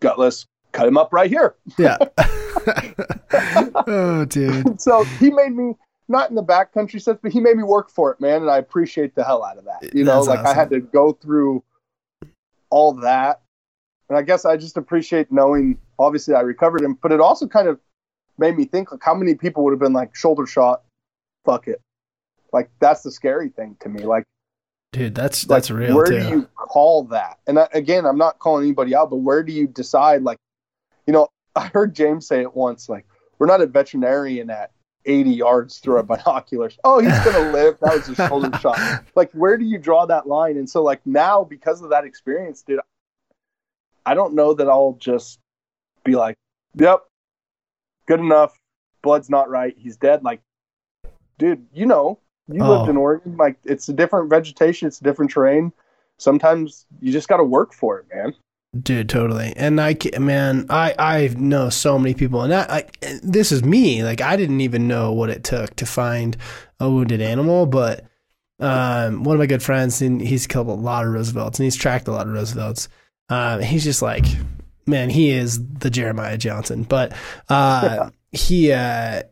gutless cut him up right here. Yeah. <laughs> oh, dude. So he made me not in the backcountry sense, but he made me work for it, man, and I appreciate the hell out of that. You know, That's like awesome. I had to go through all that, and I guess I just appreciate knowing. Obviously, I recovered him, but it also kind of made me think like how many people would have been like shoulder shot, fuck it, like that's the scary thing to me, like. Dude, that's that's like, real. Where too. do you call that? And I, again, I'm not calling anybody out, but where do you decide? Like, you know, I heard James say it once. Like, we're not a veterinarian at 80 yards through our <laughs> binoculars. Oh, he's going <laughs> to live. That was a shoulder shot. Like, where do you draw that line? And so, like, now because of that experience, dude, I don't know that I'll just be like, yep, good enough. Blood's not right. He's dead. Like, dude, you know, you oh. lived in oh. Oregon. Like, it's a different vegetation, it's a different terrain. Sometimes you just got to work for it, man. Dude, totally. And I, man, I, I know so many people, and I, I, this is me. Like, I didn't even know what it took to find a wounded animal, but um, one of my good friends, and he's killed a lot of Roosevelts, and he's tracked a lot of Roosevelts. Uh, he's just like, man, he is the Jeremiah Johnson. But uh, <laughs> he, uh,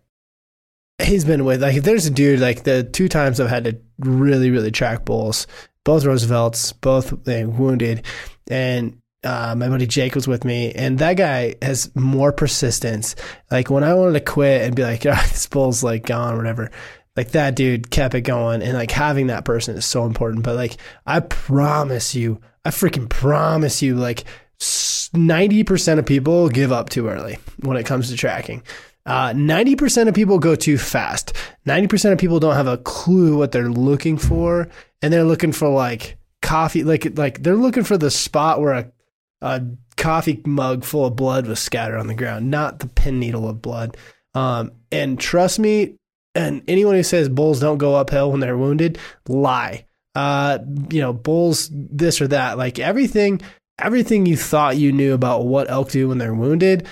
he's been with like, there's a dude like the two times I've had to really, really track bulls, both Roosevelts, both they wounded, and uh, my buddy Jake was with me, and that guy has more persistence. Like when I wanted to quit and be like, oh, <laughs> this bull's like gone whatever, like that dude kept it going. And like having that person is so important. But like, I promise you, I freaking promise you, like 90% of people give up too early when it comes to tracking. Uh, 90% of people go too fast. 90% of people don't have a clue what they're looking for. And they're looking for like coffee, like, like they're looking for the spot where a a coffee mug full of blood was scattered on the ground, not the pin needle of blood. Um, and trust me, and anyone who says bulls don't go uphill when they're wounded, lie. Uh, you know, bulls this or that, like everything, everything you thought you knew about what elk do when they're wounded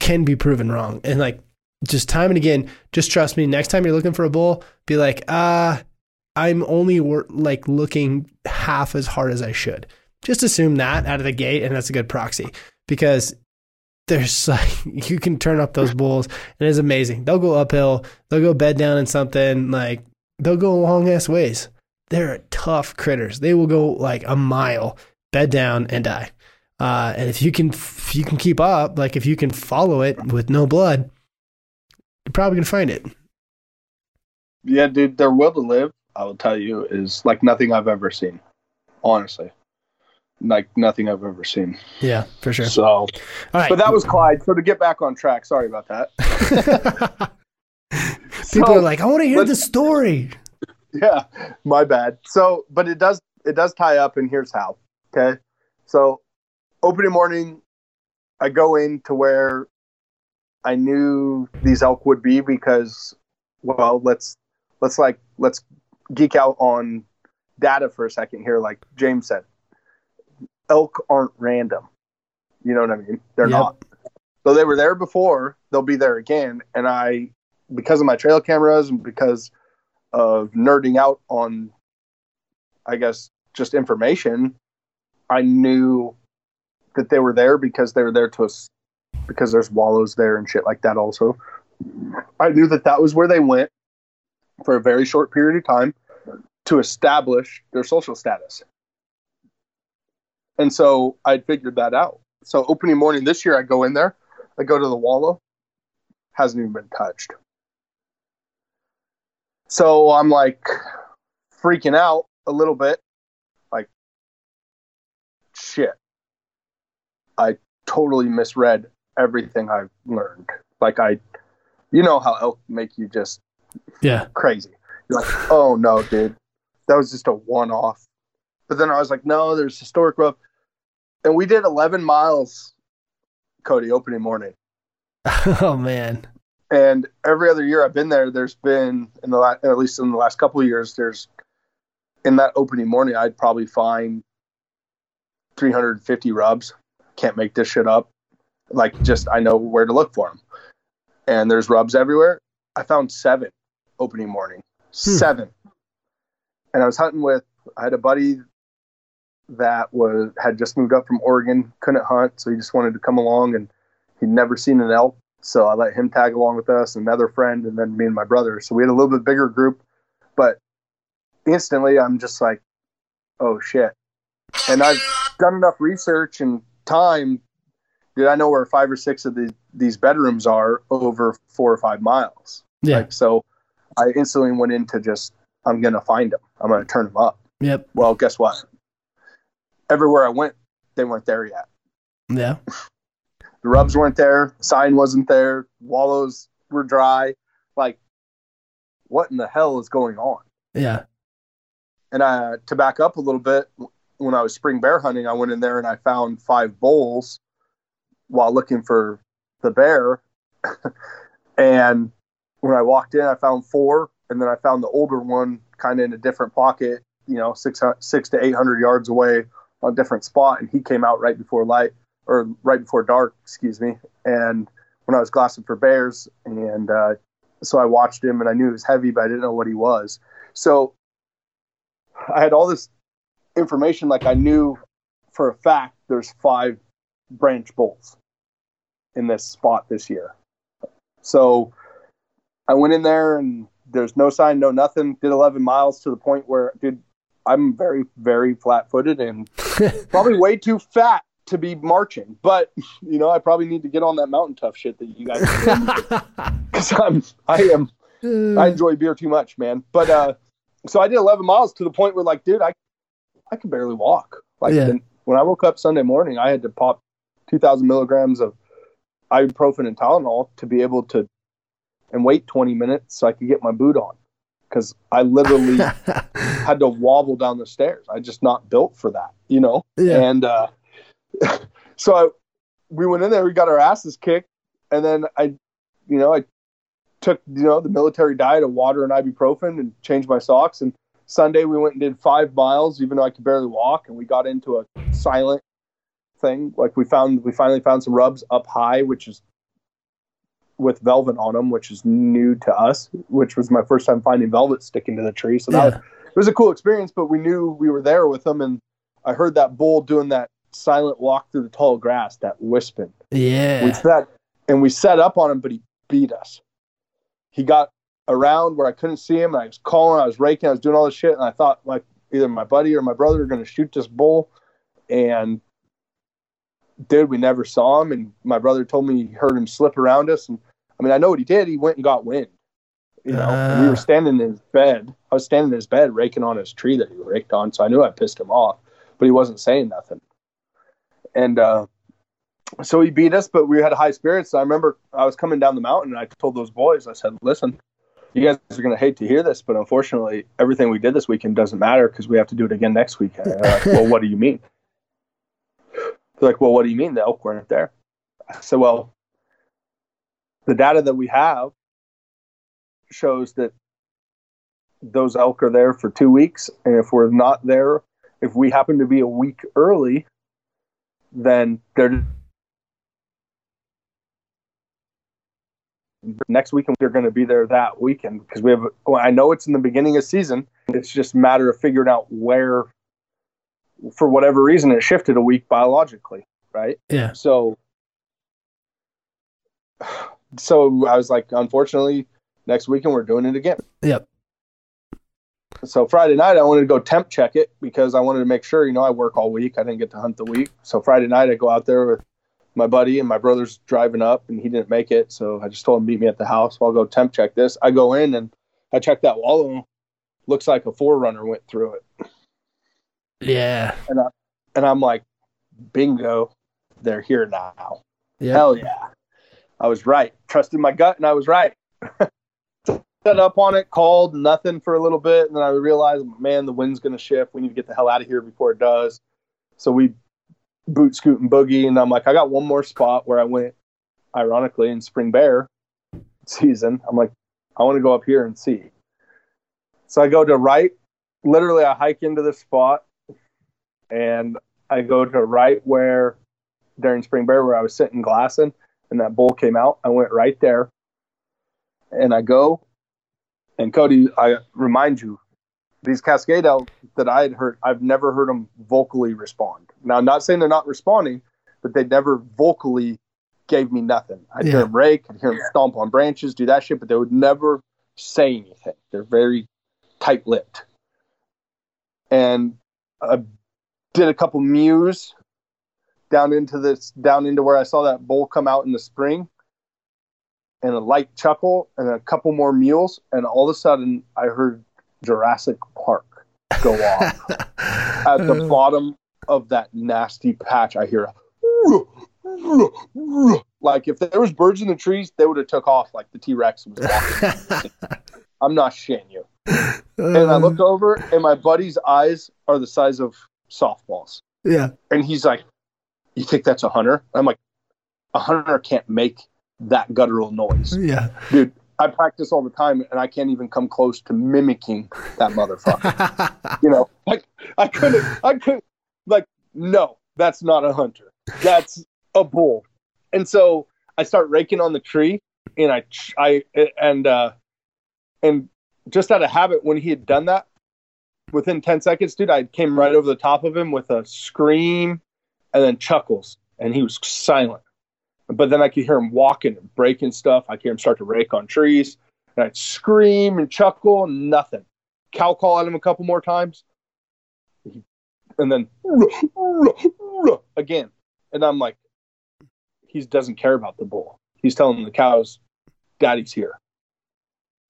can be proven wrong. And like, just time and again, just trust me. Next time you're looking for a bull, be like, uh, I'm only wor- like looking half as hard as I should just assume that out of the gate, and that's a good proxy because there's <laughs> like you can turn up those bulls, and it's amazing. They'll go uphill, they'll go bed down in something like they'll go long ass ways. They're tough critters. They will go like a mile, bed down, and die. Uh, and if you can, if you can keep up, like if you can follow it with no blood, you're probably gonna find it. Yeah, dude, their will to live, I will tell you, is like nothing I've ever seen. Honestly like nothing I've ever seen. Yeah, for sure. So, but that was Clyde. So to get back on track, sorry about that. <laughs> People so, are like, I want to hear the story. yeah, my bad. So, but it does it does tie up, and here's how. Okay, so opening morning, I go in to where I knew these elk would be because, well, let's let's like let's geek out on data for a second here. Like James said, elk aren't random. You know what I mean? They're Yep. not. So they were there before. They'll be there again. And I, because of my trail cameras and because of nerding out on, I guess, just information, I knew that they were there because they were there to us because there's wallows there and shit like that also. I knew that that was where they went for a very short period of time to establish their social status. And so I'd figured that out. So opening morning this year, I go in there, I go to the wallow, hasn't even been touched. So I'm like freaking out a little bit, like shit. I totally misread everything I've learned. Like I, you know how elk make you just Yeah. crazy. You're like, oh no, dude, that was just a one off. But then I was like, no, there's historic rough. And we did 11 miles, Cody, opening morning. <laughs> oh man. And every other year I've been there, there's been, in the la- at least in the last couple of years, there's in that opening morning, I'd probably find 350 rubs. Can't make this shit up. Like, just I know where to look for them. And there's rubs everywhere. I found seven opening morning. Hmm. Seven. And I was hunting with, I had a buddy that was had just moved up from Oregon, couldn't hunt, so he just wanted to come along and he'd never seen an elk. So I let him tag along with us, another friend, and then me and my brother. So we had a little bit bigger group, but instantly I'm just like, oh shit. And I've done enough research and time that I know where five or six of the, these bedrooms are over four or five miles. Yeah. Like, so I instantly went into just, I'm going to find them. I'm going to turn them up. Yep. Well, guess what? Everywhere I went, they weren't there yet. Yeah. The rubs weren't there. Sign wasn't there. Wallows were dry. Like, what in the hell is going on? Yeah. And uh, to back up a little bit, when I was spring bear hunting, I went in there and I found five bowls while looking for the bear. <laughs> and when I walked in, I found four, and then I found the older one kind of in a different pocket, you know, six six to eight hundred yards away a different spot, and he came out right before light or right before dark, excuse me. And when I was glassing for bears, and uh, so I watched him, and I knew he was heavy, but I didn't know what he was. So I had all this information, like I knew for a fact there's five branch bulls in this spot this year. So I went in there and there's no sign, no nothing. Did 11 miles to the point where, dude, I'm very, very flat footed and <laughs> probably way too fat to be marching. But, you know, I probably need to get on that mountain tough shit that you guys because <laughs> I'm, I am, I enjoy beer too much, man. But, uh, so I did 11 miles to the point where, like, dude, I, I could barely walk. Like, Yeah. when I woke up Sunday morning, I had to pop 2,000 milligrams of ibuprofen and Tylenol to be able to and wait 20 minutes so I could get my boot on because I literally <laughs> had to wobble down the stairs. I just not built for that, you know. yeah. And uh, <laughs> so I, we went in there, we got our asses kicked, and then I, you know, I took you know the military diet of water and ibuprofen and changed my socks. And Sunday we went and did five miles, even though I could barely walk, and we got into a silent thing. Like we found, we finally found some rubs up high, which is with velvet on them, which is new to us, which was my first time finding velvet sticking to the tree. So that Yeah. was, it was a cool experience, but we knew we were there with them. And I heard that bull doing that silent walk through the tall grass, that wisping. We Yeah. set and we set up on him, but he beat us. He got around where I couldn't see him. And I was calling, I was raking, I was doing all this shit, and I thought like either my buddy or my brother are going to shoot this bull. And dude, we never saw him. And my brother told me he heard him slip around us. And I mean, I know what he did. He went and got wind. You know, and we were standing in his bed. I was standing in his bed raking on his tree that he raked on. So I knew I pissed him off, but he wasn't saying nothing. And uh, so he beat us, but we had high spirits. I remember I was coming down the mountain and I told those boys, I said, listen, you guys are going to hate to hear this, but unfortunately, everything we did this weekend doesn't matter because we have to do it again next weekend. Like, well, what do you mean? They're like, well, what do you mean the elk weren't there? I said, well, the data that we have shows that those elk are there for two weeks, and if we're not there, if we happen to be a week early, then they're next weekend they're going to be there that weekend because we have well, i know it's in the beginning of season. It's just a matter of figuring out where for whatever reason it shifted a week biologically right? Yeah. so so i was like unfortunately next weekend we're doing it again. Yep. so friday night i wanted to go temp check it because i wanted to make sure you know i work all week. I didn't get to hunt the week. So friday night i go out there with my buddy and my brother's driving up and he didn't make it. So i just told him meet me at the house. I'll go temp check this. I go in and i check that wallow looks like a 4Runner went through it. Yeah. and i'm like bingo. They're here now. Yeah. hell yeah i was right. Trusted my gut and i was right. <laughs> Set up on it called nothing for a little bit and then i realized man the wind's going to shift. We need to get the hell out of here before it does. So we boot scoot and boogie and i'm like i got one more spot where i went ironically in spring bear season. I'm like i want to go up here and see. So i go to right literally i hike into this spot and i go to right where during spring bear where i was sitting glassing and that bull came out i went right there. And i go and cody i remind you these cascade elk that i had heard i've never heard them vocally respond. Now i'm not saying they're not responding but they never vocally gave me nothing. I'd Yeah. hear them rake i'd hear them stomp on branches do that shit but they would never say anything. They're very tight-lipped. And i did a couple mews down into this down into where i saw that bull come out in the spring. And a light chuckle and a couple more mews and all of a sudden i heard jurassic park go off <laughs> at the oh. bottom of that nasty patch. I hear a <laughs> like if there was birds in the trees they would have took off like the t-rex was walking <laughs> i'm not shitting you. And i um. look over and my buddy's eyes are the size of softballs. Yeah. and he's like you think that's a hunter? I'm like a hunter can't make that guttural noise. Yeah. dude i practice all the time and i can't even come close to mimicking that motherfucker. <laughs> You know like i couldn't i couldn't like no that's not a hunter. That's a bull. And so i start raking on the tree and i i and uh and just out of habit when he had done that within 10 seconds dude i came right over the top of him with a scream and then chuckles and he was silent. But then i could hear him walking and breaking stuff. I could hear him start to rake on trees and i'd scream and chuckle and nothing. Cow call at him a couple more times. And then again. And i'm like he doesn't care about the bull. He's telling the cows daddy's here.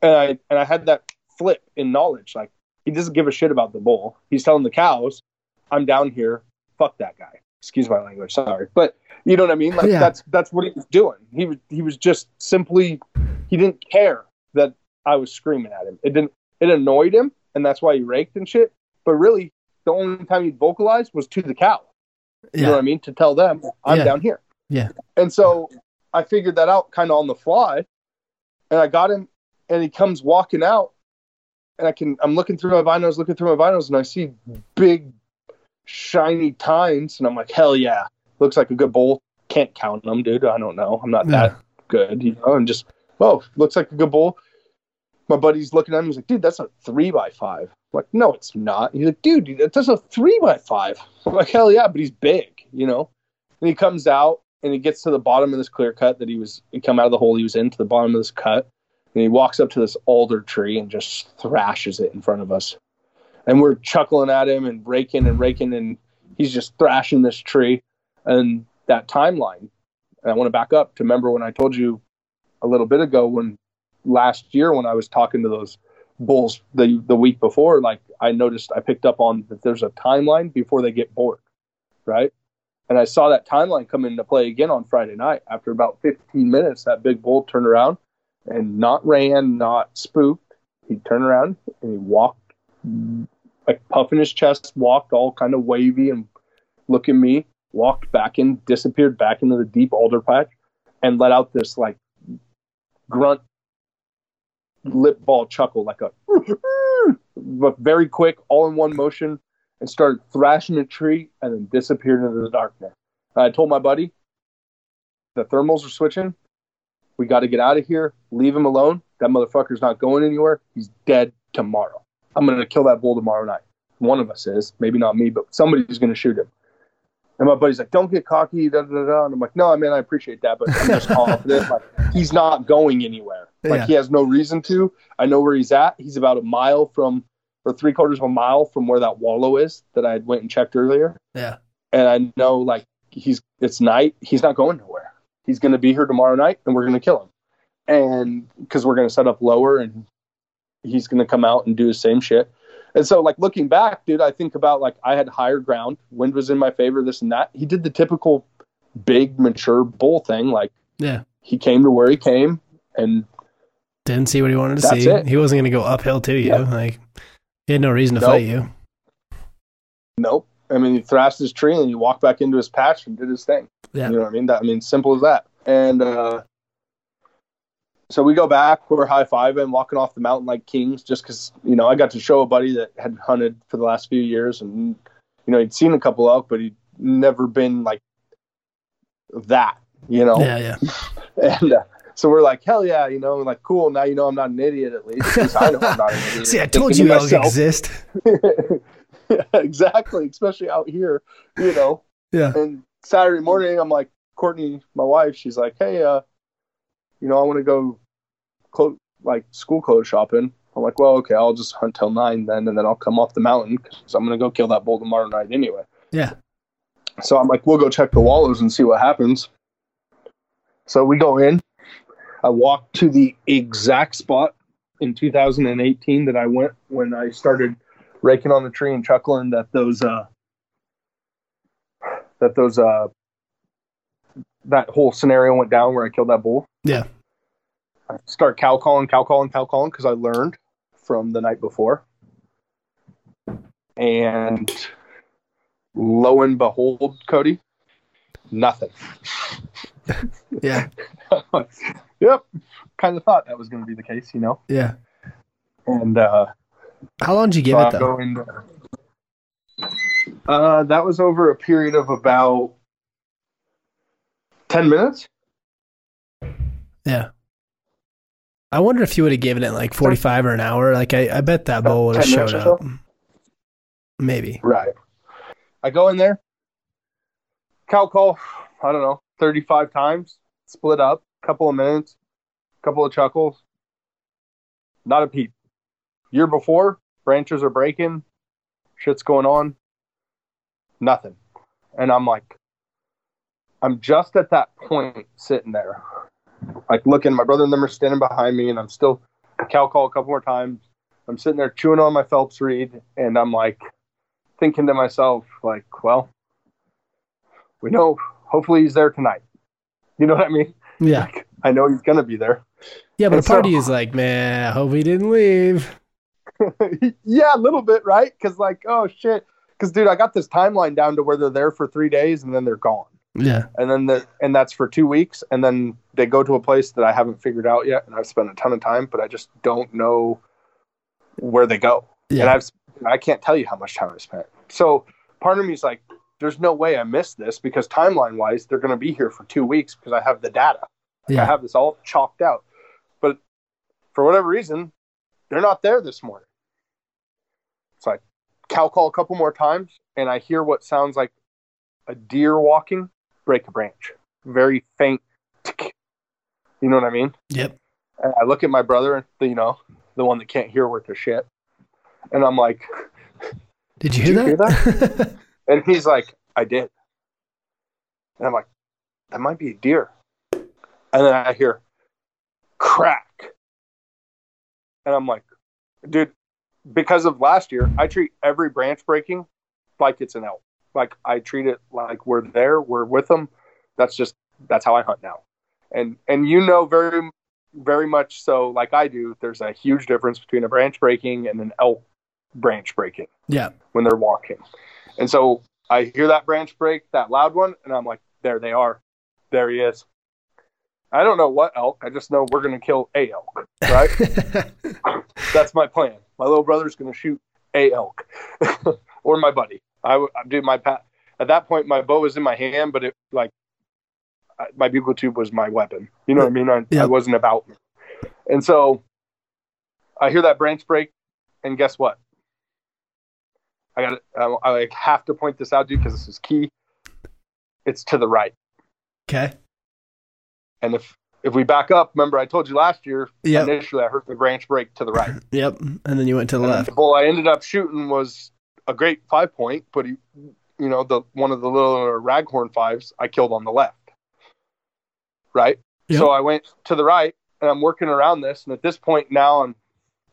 And i and i had that flip in knowledge. Like he doesn't give a shit about the bull. He's telling the cows i'm down here. Fuck that guy excuse my language sorry but you know what i mean? Like Yeah. that's that's what he was doing. He was he was just simply he didn't care that i was screaming at him. It didn't it annoyed him and that's why he raked and shit but really the only time he vocalized was to the cow. You know what i mean? To tell them i'm Yeah. down here. Yeah. and so i figured that out kind of on the fly and i got him and he comes walking out and i can i'm looking through my binos looking through my binos and i see big shiny tines and i'm like hell yeah. Looks like a good bull can't count them dude. I don't know. I'm not that good you know? I'm just oh looks like a good bull my buddy's looking at me. he's like dude that's a three by five. I'm like no it's not. He's like dude that's a three by five. I'm like hell yeah but he's big you know? And he comes out and he gets to the bottom of this clear cut that he was he come out of the hole he was in to the bottom of this cut. And he walks up to this alder tree and just thrashes it in front of us and we're chuckling at him and raking and raking and he's just thrashing this tree. And that timeline and i want to back up to remember when i told you a little bit ago when last year when i was talking to those bulls the the week before like i noticed i picked up on that there's a timeline before they get bored right? And i saw that timeline come into play again on friday night. After about 15 minutes that big bull turned around and not ran, not spooked. he turned around and he walked, like puffing his chest, walked all kind of wavy and look at me, walked back in, disappeared back into the deep alder patch, and let out this like grunt lip bawl chuckle, like a but very quick, all in one motion, and started thrashing a tree and then disappeared into the darkness. I told my buddy, the thermals are switching. We got to get out of here. Leave him alone. That motherfucker's not going anywhere. He's dead tomorrow. I'm going to kill that bull tomorrow night. One of us is, maybe not me, but somebody's going to shoot him. And my buddy's like, "Don't get cocky." Da, da, da. And I'm like, "No, I mean, I appreciate that, but I'm just confident. Like, he's not going anywhere. Like, Yeah. he has no reason to. I know where he's at. He's about a mile from, or three quarters of a mile from where that wallow is that I went and checked earlier. Yeah. And I know, like, he's it's night. He's not going nowhere. He's going to be here tomorrow night, and we're going to kill him. And because we're going to set up lower, and he's going to come out and do the same shit. And so, like looking back, dude, I think about like I had higher ground, wind was in my favor, this and that. He did the typical big, mature bull thing. Like Yeah. he came to where he came, and Didn't see what he wanted to see. it. He wasn't going to go uphill to you. Yep. Like, he had no reason to Nope. fight you. nope. I mean, he thrashed his tree and he walked back into his patch and did his thing. Yeah. You know what I mean? That I mean, simple as that. And uh, so we go back. We're high fiving, walking off the mountain like kings, just because you know I got to show a buddy that had hunted for the last few years, and you know he'd seen a couple elk, but he'd never been like that. You know? Yeah. Yeah. <laughs> And uh, so we're like, hell yeah, you know, like cool. Now you know I'm not an idiot. At least, At least I know I'm not an <laughs> idiot. See, I told you elk exist. <laughs> yeah, exactly, especially out here, you know. Yeah. And Saturday morning, I'm like, Courtney, my wife, she's like, hey, uh, you know, I want to go, clo- like school clothes shopping. I'm like, well, okay, I'll just hunt till nine then, and then I'll come off the mountain because I'm gonna go kill that bull tomorrow night anyway. Yeah. So I'm like, we'll go check the wallows and see what happens. So we go in. I walk to the exact spot in 2018 that I went when I started raking on the tree and chuckling that those uh that those uh that whole scenario went down where I killed that bull. Yeah. I start cow calling, cow calling, cow calling because I learned from the night before. And lo and behold, Cody, nothing. <laughs> Yeah. <laughs> yep. Kind of thought that was going to be the case, you know. Yeah. And uh, How long did you give so it though? going uh, that was over a period of about ten minutes. Yeah. I wonder if you would have given it like 45 or an hour. Like, I, I bet that bowl would have showed up. Maybe. Right. I go in there, cow call, I don't know, 35 times, split up, couple of minutes, couple of chuckles. Not a peep. Year before, branches are breaking, shit's going on, nothing. And I'm like, I'm just at that point sitting there, like looking, my brother and them are standing behind me, and I'm still cow call a couple more times. I'm sitting there chewing on my Phelps reed, and I'm like, thinking to myself, like, well, we know hopefully he's there tonight. You know what I mean? Yeah. I know he's gonna be there. Yeah, but a And so- of is like, man, I hope he didn't leave. <laughs> yeah, a little bit, right? Because like, oh shit. Because dude, I got this timeline down to where they're there for three days and then they're gone, Yeah. and then the and that's for two weeks, and then they go to a place that I haven't figured out yet, and I've spent a ton of time, but I just don't know where they go. Yeah. and I've I can't tell you how much time I spent. So part of me is like, there's no way I missed this because timeline wise, they're going to be here for two weeks because I have the data. Like, I have this all chalked out. But for whatever reason, they're not there this morning. So I cow call a couple more times, and I hear what sounds like a deer walking, break a branch, very faint. tick. You know what I mean? Yep. And I look at my brother, the, you know, the one that can't hear worth a shit, and I'm like, Did you Did hear you <laughs> that? and he's like, I did. And I'm like, that might be a deer. And then I hear crack. And I'm like, dude, because of last year, I treat every branch breaking like it's an elk. Like I treat it like we're there, we're with them. That's just that's how I hunt now. And and you know very very much so like I do, there's a huge difference between a branch breaking and an elk branch breaking Yeah. when they're walking. And so I hear that branch break, that loud one, and I'm like, there they are. There he is. I don't know what elk. I just know we're going to kill a elk, right? <laughs> That's my plan. My little brother's going to shoot a elk <laughs> or my buddy. I do my pat. At that point, my bow was in my hand, but it like I- my bugle tube was my weapon. You know what I mean? I, Yeah. I wasn't about me. And so I hear that branch break, and guess what? I got. I, I like, have to point this out, dude, because this is key. It's to the right, okay. and if if we back up, remember I told you last year. Yep. Initially, I heard the branch break to the right. <clears throat> Yep. And then you went to the And left. The bull I ended up shooting was a great five point, but he, you know, the one of the little raghorn fives I killed on the left. Right. Yep. So I went to the right and I'm working around this. And at this point now I'm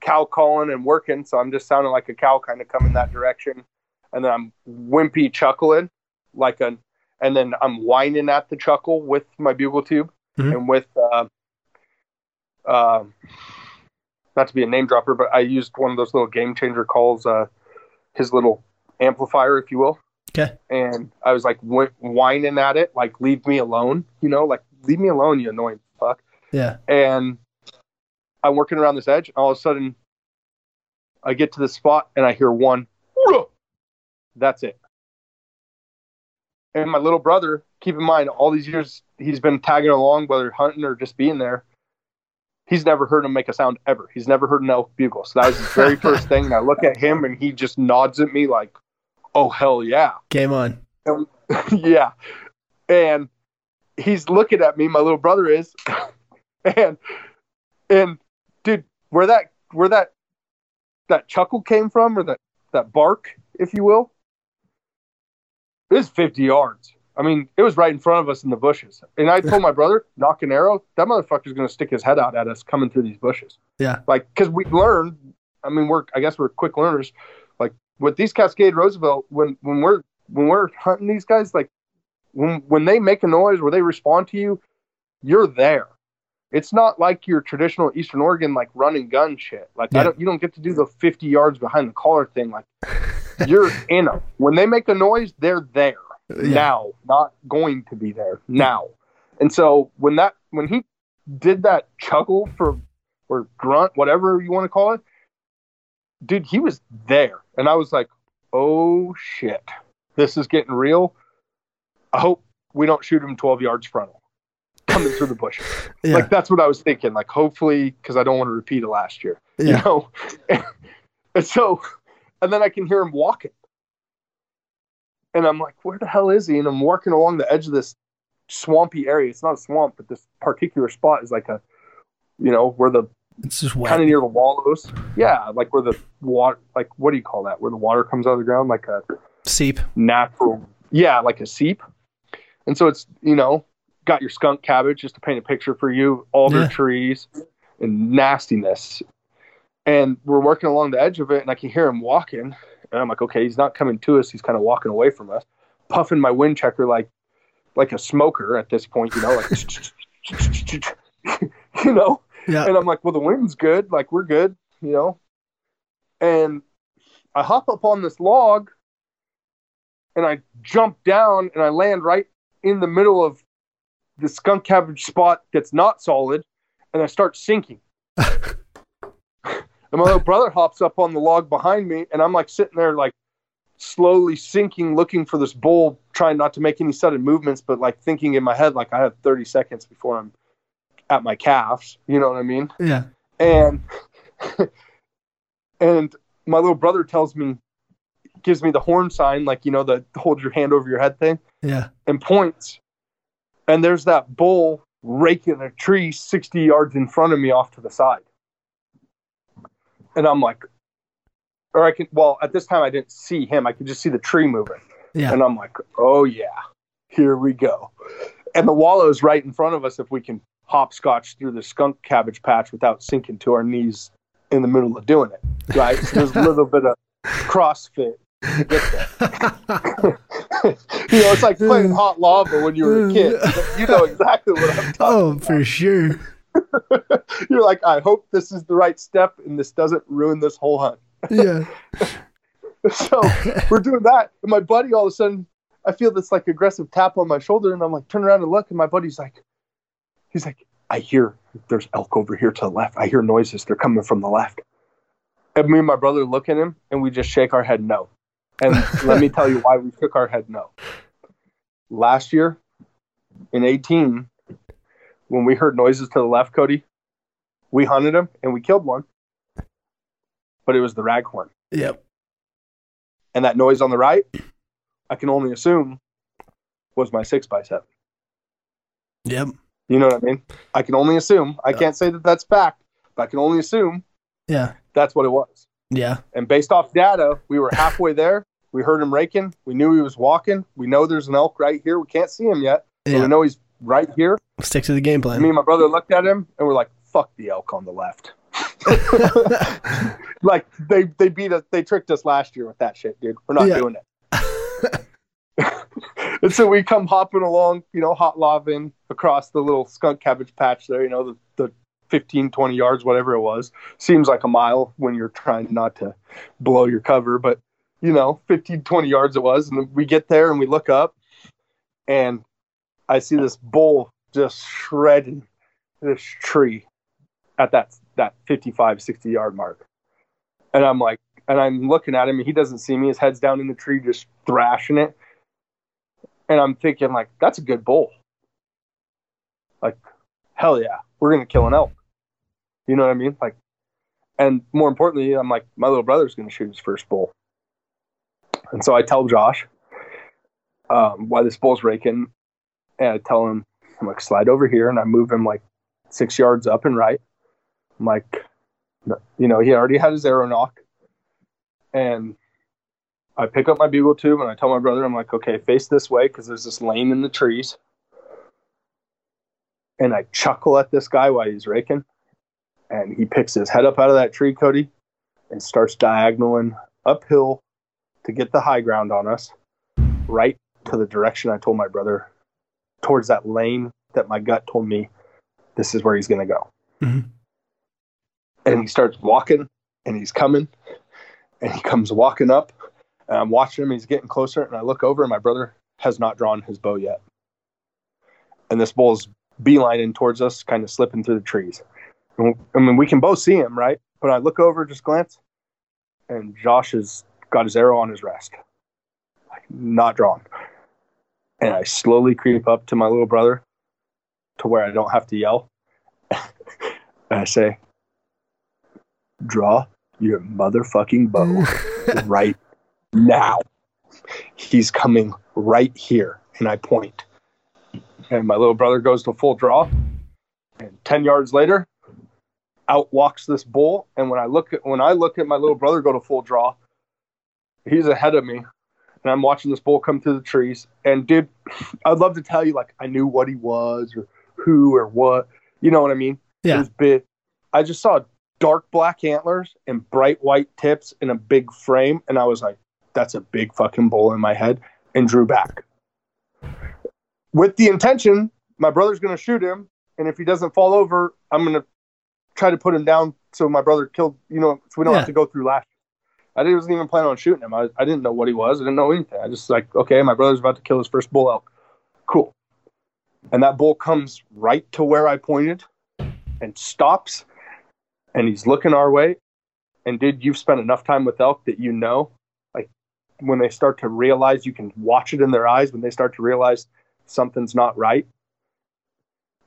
cow calling and working. So I'm just sounding like a cow kind of coming that direction. And then I'm wimpy chuckling like a, and then I'm whining at the chuckle with my bugle tube Mhm. and with, uh, um, not to be a name dropper, but I used one of those little game changer calls, uh, his little amplifier, if you will. Okay. And I was like wh- whining at it, like, leave me alone, you know, like, leave me alone, you annoying fuck. Yeah. And I'm working around this edge, and all of a sudden, I get to the spot and I hear one, that's it. And my little brother, keep in mind, all these years he's been tagging along, whether hunting or just being there. He's never heard him make a sound ever. He's never heard an elk bugle. So that was his very first thing. And I look at him and he just nods at me like, oh, hell yeah. Game on. <laughs> yeah. And he's looking at me, my little brother is. <laughs> and and dude, where that where that that chuckle came from or that that bark, if you will, is 50 yards. I mean, it was right in front of us in the bushes. And I told my <laughs> brother, nock an arrow, that motherfucker's going to stick his head out at us coming through these bushes. Yeah. Like, because we learned, I mean, we're, I guess we're quick learners. Like with these Cascade Roosevelt, when, when we're, when we're hunting these guys, like when, when they make a noise where they respond to you, you're there. It's not like your traditional Eastern Oregon, like run and gun shit. Like Yeah. I don't, you don't get to do the 50 yards behind the collar thing. Like <laughs> you're in them. When they make a noise, they're there Yeah. now, not going to be there now. And so when that when he did that chuckle for or grunt, whatever you want to call it, dude, he was there. And I was like, oh shit, this is getting real. I hope we don't shoot him 12 yards frontal coming through the bushes. <laughs> Yeah. Like that's what I was thinking. Like hopefully, because I don't want to repeat it last year you know <laughs> and so and then i can hear him walking and i'm like where the hell is he? And i'm walking along the edge of this swampy area. It's not a swamp but this particular spot is like a you know where the It's just kind of near the wallows. Yeah like where the water like what do you call that? Where the water comes out of the ground like a Seep. natural yeah like a seep. And so it's you know got your skunk cabbage just to paint a picture for you alder Yeah. trees and nastiness. And we're working along the edge of it and i can hear him walking and i'm like okay he's not coming to us he's kind of walking away from us puffing my wind checker like like a smoker at this point you know like <laughs> you know Yeah. and I'm like, well, the wind's good. Like, we're good, you know? And I hop up on this log and I jump down and I land right in the middle of the skunk cabbage spot that's not solid and I start sinking. <laughs> and my little brother hops up on the log behind me and I'm like sitting there, like slowly sinking, looking for this bull, trying not to make any sudden movements, but like thinking in my head, like I have 30 seconds before I'm at my calves. You know what I mean? Yeah. and <laughs> and my little brother tells me gives me the horn sign like you know the hold your hand over your head thing Yeah. and points and there's that bull raking a tree 60 yards in front of me off to the side and i'm like or i can well at this time i didn't see him i could just see the tree moving Yeah. and i'm like oh yeah here we go and the wallow's right in front of us if we can hopscotch through the skunk cabbage patch without sinking to our knees in the middle of doing it right so there's a little bit of crossfit to get there <laughs> you know it's like playing hot lava when you were a kid you know exactly what i'm <laughs> oh, talking about. oh, for sure. <laughs> You're like, I hope this is the right step and this doesn't ruin this whole hunt. Yeah. <laughs> so we're doing that. And my buddy, all of a sudden, I feel this like aggressive tap on my shoulder. And I'm like, turn around and look. And my buddy's like, he's like, I hear there's elk over here to the left. I hear noises. They're coming from the left. And me and my brother look at him and we just shake our head no. And <laughs> let me tell you why we shook our head no. Last year in 18, when we heard noises to the left, Cody, we hunted him and we killed one. But it was the raghorn. Yep. And that noise on the right, I can only assume was my six by seven. Yep. You know what I mean? I can only assume. I can't say that that's fact, but I can only assume Yeah. that's what it was. Yeah. And based off data, we were halfway there. We heard him raking. We knew he was walking. We know there's an elk right here. We can't see him yet, but Yeah. we know he's right here. Stick to the game plan. me and my brother looked at him and we're like, "Fuck the elk on the left." <laughs> like they they beat us. They tricked us last year with that shit, dude. We're not Yeah. doing it. <laughs> and so we come hopping along, you know, hot laving across the little skunk cabbage patch there, you know, the, the 15, 20 yards, whatever it was. Seems like a mile when you're trying not to blow your cover, but, you know, 15, 20 yards it was. And we get there and we look up and I see this bull just shredding this tree at that, that 55, 60 yard mark. And I'm like, and I'm looking at him and he doesn't see me. His head's down in the tree, just thrashing it and I'm thinking like that's a good bull. Like, hell yeah, we're gonna kill an elk. You know what I mean? Like, and more importantly, I'm like my little brother's gonna shoot his first bull. And so I tell Josh um, why this bull's raking, and I tell him I'm like slide over here, and I move him like six yards up and right. I'm like, you know, he already had his arrow nock, and I pick up my bugle tube and I tell my brother, I'm like, okay, face this way because there's this lane in the trees. And I chuckle at this guy while he's raking. And he picks his head up out of that tree, Cody, and starts diagonaling uphill to get the high ground on us, right to the direction I told my brother, towards that lane that my gut told me this is where he's going to go. Mhm. And he starts walking and he's coming and he comes walking up and I'm watching him. He's getting closer, and I look over, and my brother has not drawn his bow yet. And this bull's beelining towards us, kind of slipping through the trees. And, I mean, we can both see him, right? But I look over, just glance, and Josh has got his arrow on his rest, like not drawn. And I slowly creep up to my little brother, to where I don't have to yell, <laughs> and I say, "Draw your motherfucking bow <laughs> right now. He's coming right here. And I point. And my little brother goes to full draw. And 10 yards later, out walks this bull. And when I look at when I look at my little brother go to full draw, he's ahead of me. And I'm watching this bull come through the trees. And dude, I'd love to tell you like I knew what he was or who or what. You know what I mean? Yeah. big. I just saw dark black antlers and bright white tips in a big frame, and I was like, "That's a big fucking bull" in my head, and drew back with the intention my brother's going to shoot him, and if he doesn't fall over, I'm going to try to put him down so my brother killed. You know, so we don't Yeah. have to go through last. I didn't wasn't even planning on shooting him. I, I didn't know what he was. I didn't know anything. I just like, okay, my brother's about to kill his first bull elk. Cool. And that bull comes right to where I pointed and stops and he's looking our way. And dude, you've spent enough time with elk that you know, like when they start to realize you can watch it in their eyes, when they start to realize something's not right,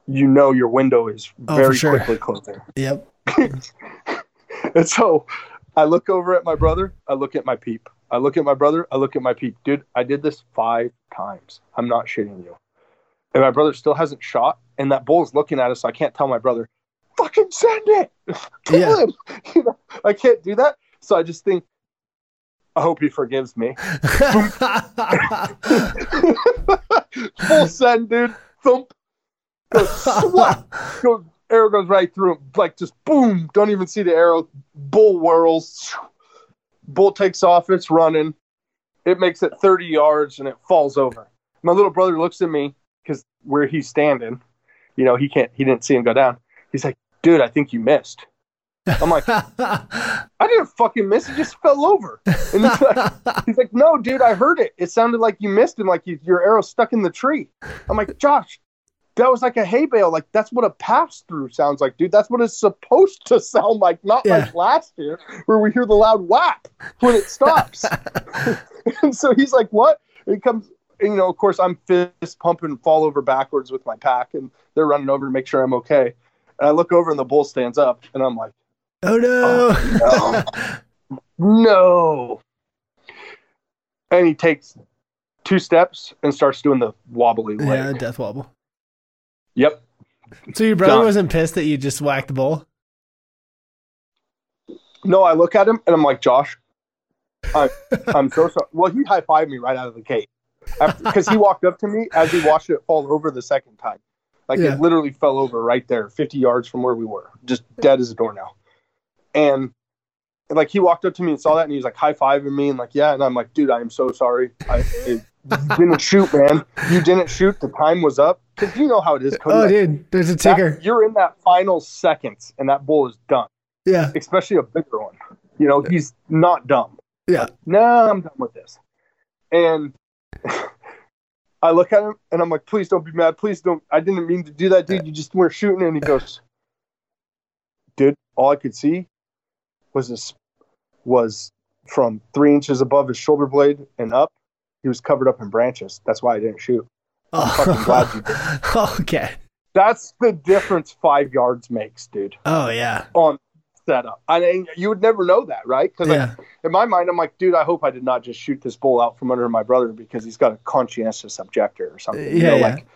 you know your window is Oh, very sure. quickly closing. Yep. <laughs> and so I look over at my brother, I look at my peep. I look at my brother, I look at my peep. Dude, I did this five times. I'm not shitting you. And my brother still hasn't shot, and that bull is looking at us. So I can't tell my brother, fucking send it. <laughs> Kill Yeah. him. <laughs> You know, I can't do that. So I just think, I hope he forgives me. <laughs> Full send, dude. Thump. Goes, swat. Arrow goes right through him. Like just boom. Don't even see the arrow. Bull whirls. Bull takes off. It's running. It makes it 30 yards and it falls over. My little brother looks at me because where he's standing, you know, he can't, he didn't see him go down. He's like, dude, I think you missed. I'm like, <laughs> I didn't fucking miss. It just fell over. And he's like, <laughs> he's like, no, dude, I heard it. It sounded like you missed and like you, your arrow stuck in the tree. I'm like, Josh, that was like a hay bale. Like that's what a pass through sounds like, dude. That's what it's supposed to sound like, not Yeah. like last year where we hear the loud whap when it stops. <laughs> and so he's like, what? And he comes, and, you know, of course, I'm fist pumping, fall over backwards with my pack, and they're running over to make sure I'm okay. And I look over, and the bull stands up, and I'm like, oh no. <laughs> no. And he takes two steps and starts doing the wobbly leg. yeah, death wobble. Yep. So your brother Done. wasn't pissed that you just whacked the bull? No, I look at him and I'm like, Josh, I, <laughs> I'm so sorry. Well, he high fived me right out of the gate because he walked up to me as he watched it fall over the second time. Like Yeah. it literally fell over right there, 50 yards from where we were, just dead as a doornail. And and, like he walked up to me and saw that and he was like high fiving me and like, yeah. And I'm like, dude, I am so sorry. I it, you didn't shoot, man. You didn't shoot. The time was up. Because you know how it is, Cody. Oh, Like, dude, there's a that- ticker. you're in that final seconds and that bull is done Yeah, especially a bigger one. You know, he's not dumb. yeah. No, I'm done with this. And <laughs> I look at him and I'm like, please don't be mad. Please don't. I didn't mean to do that, dude. You just were shooting. And he goes, dude, all I could see was this was from three inches above his shoulder blade and up. He was covered up in branches. That's why I didn't shoot. Fucking oh. glad you Oh, <laughs> okay. That's the difference five yards makes, dude, Oh yeah, on setup. I mean, you would never know that, right? Because yeah, in my mind, I'm like, dude, I hope I did not just shoot this bull out from under my brother because he's got a conscientious objector or something. you Yeah, know, yeah. like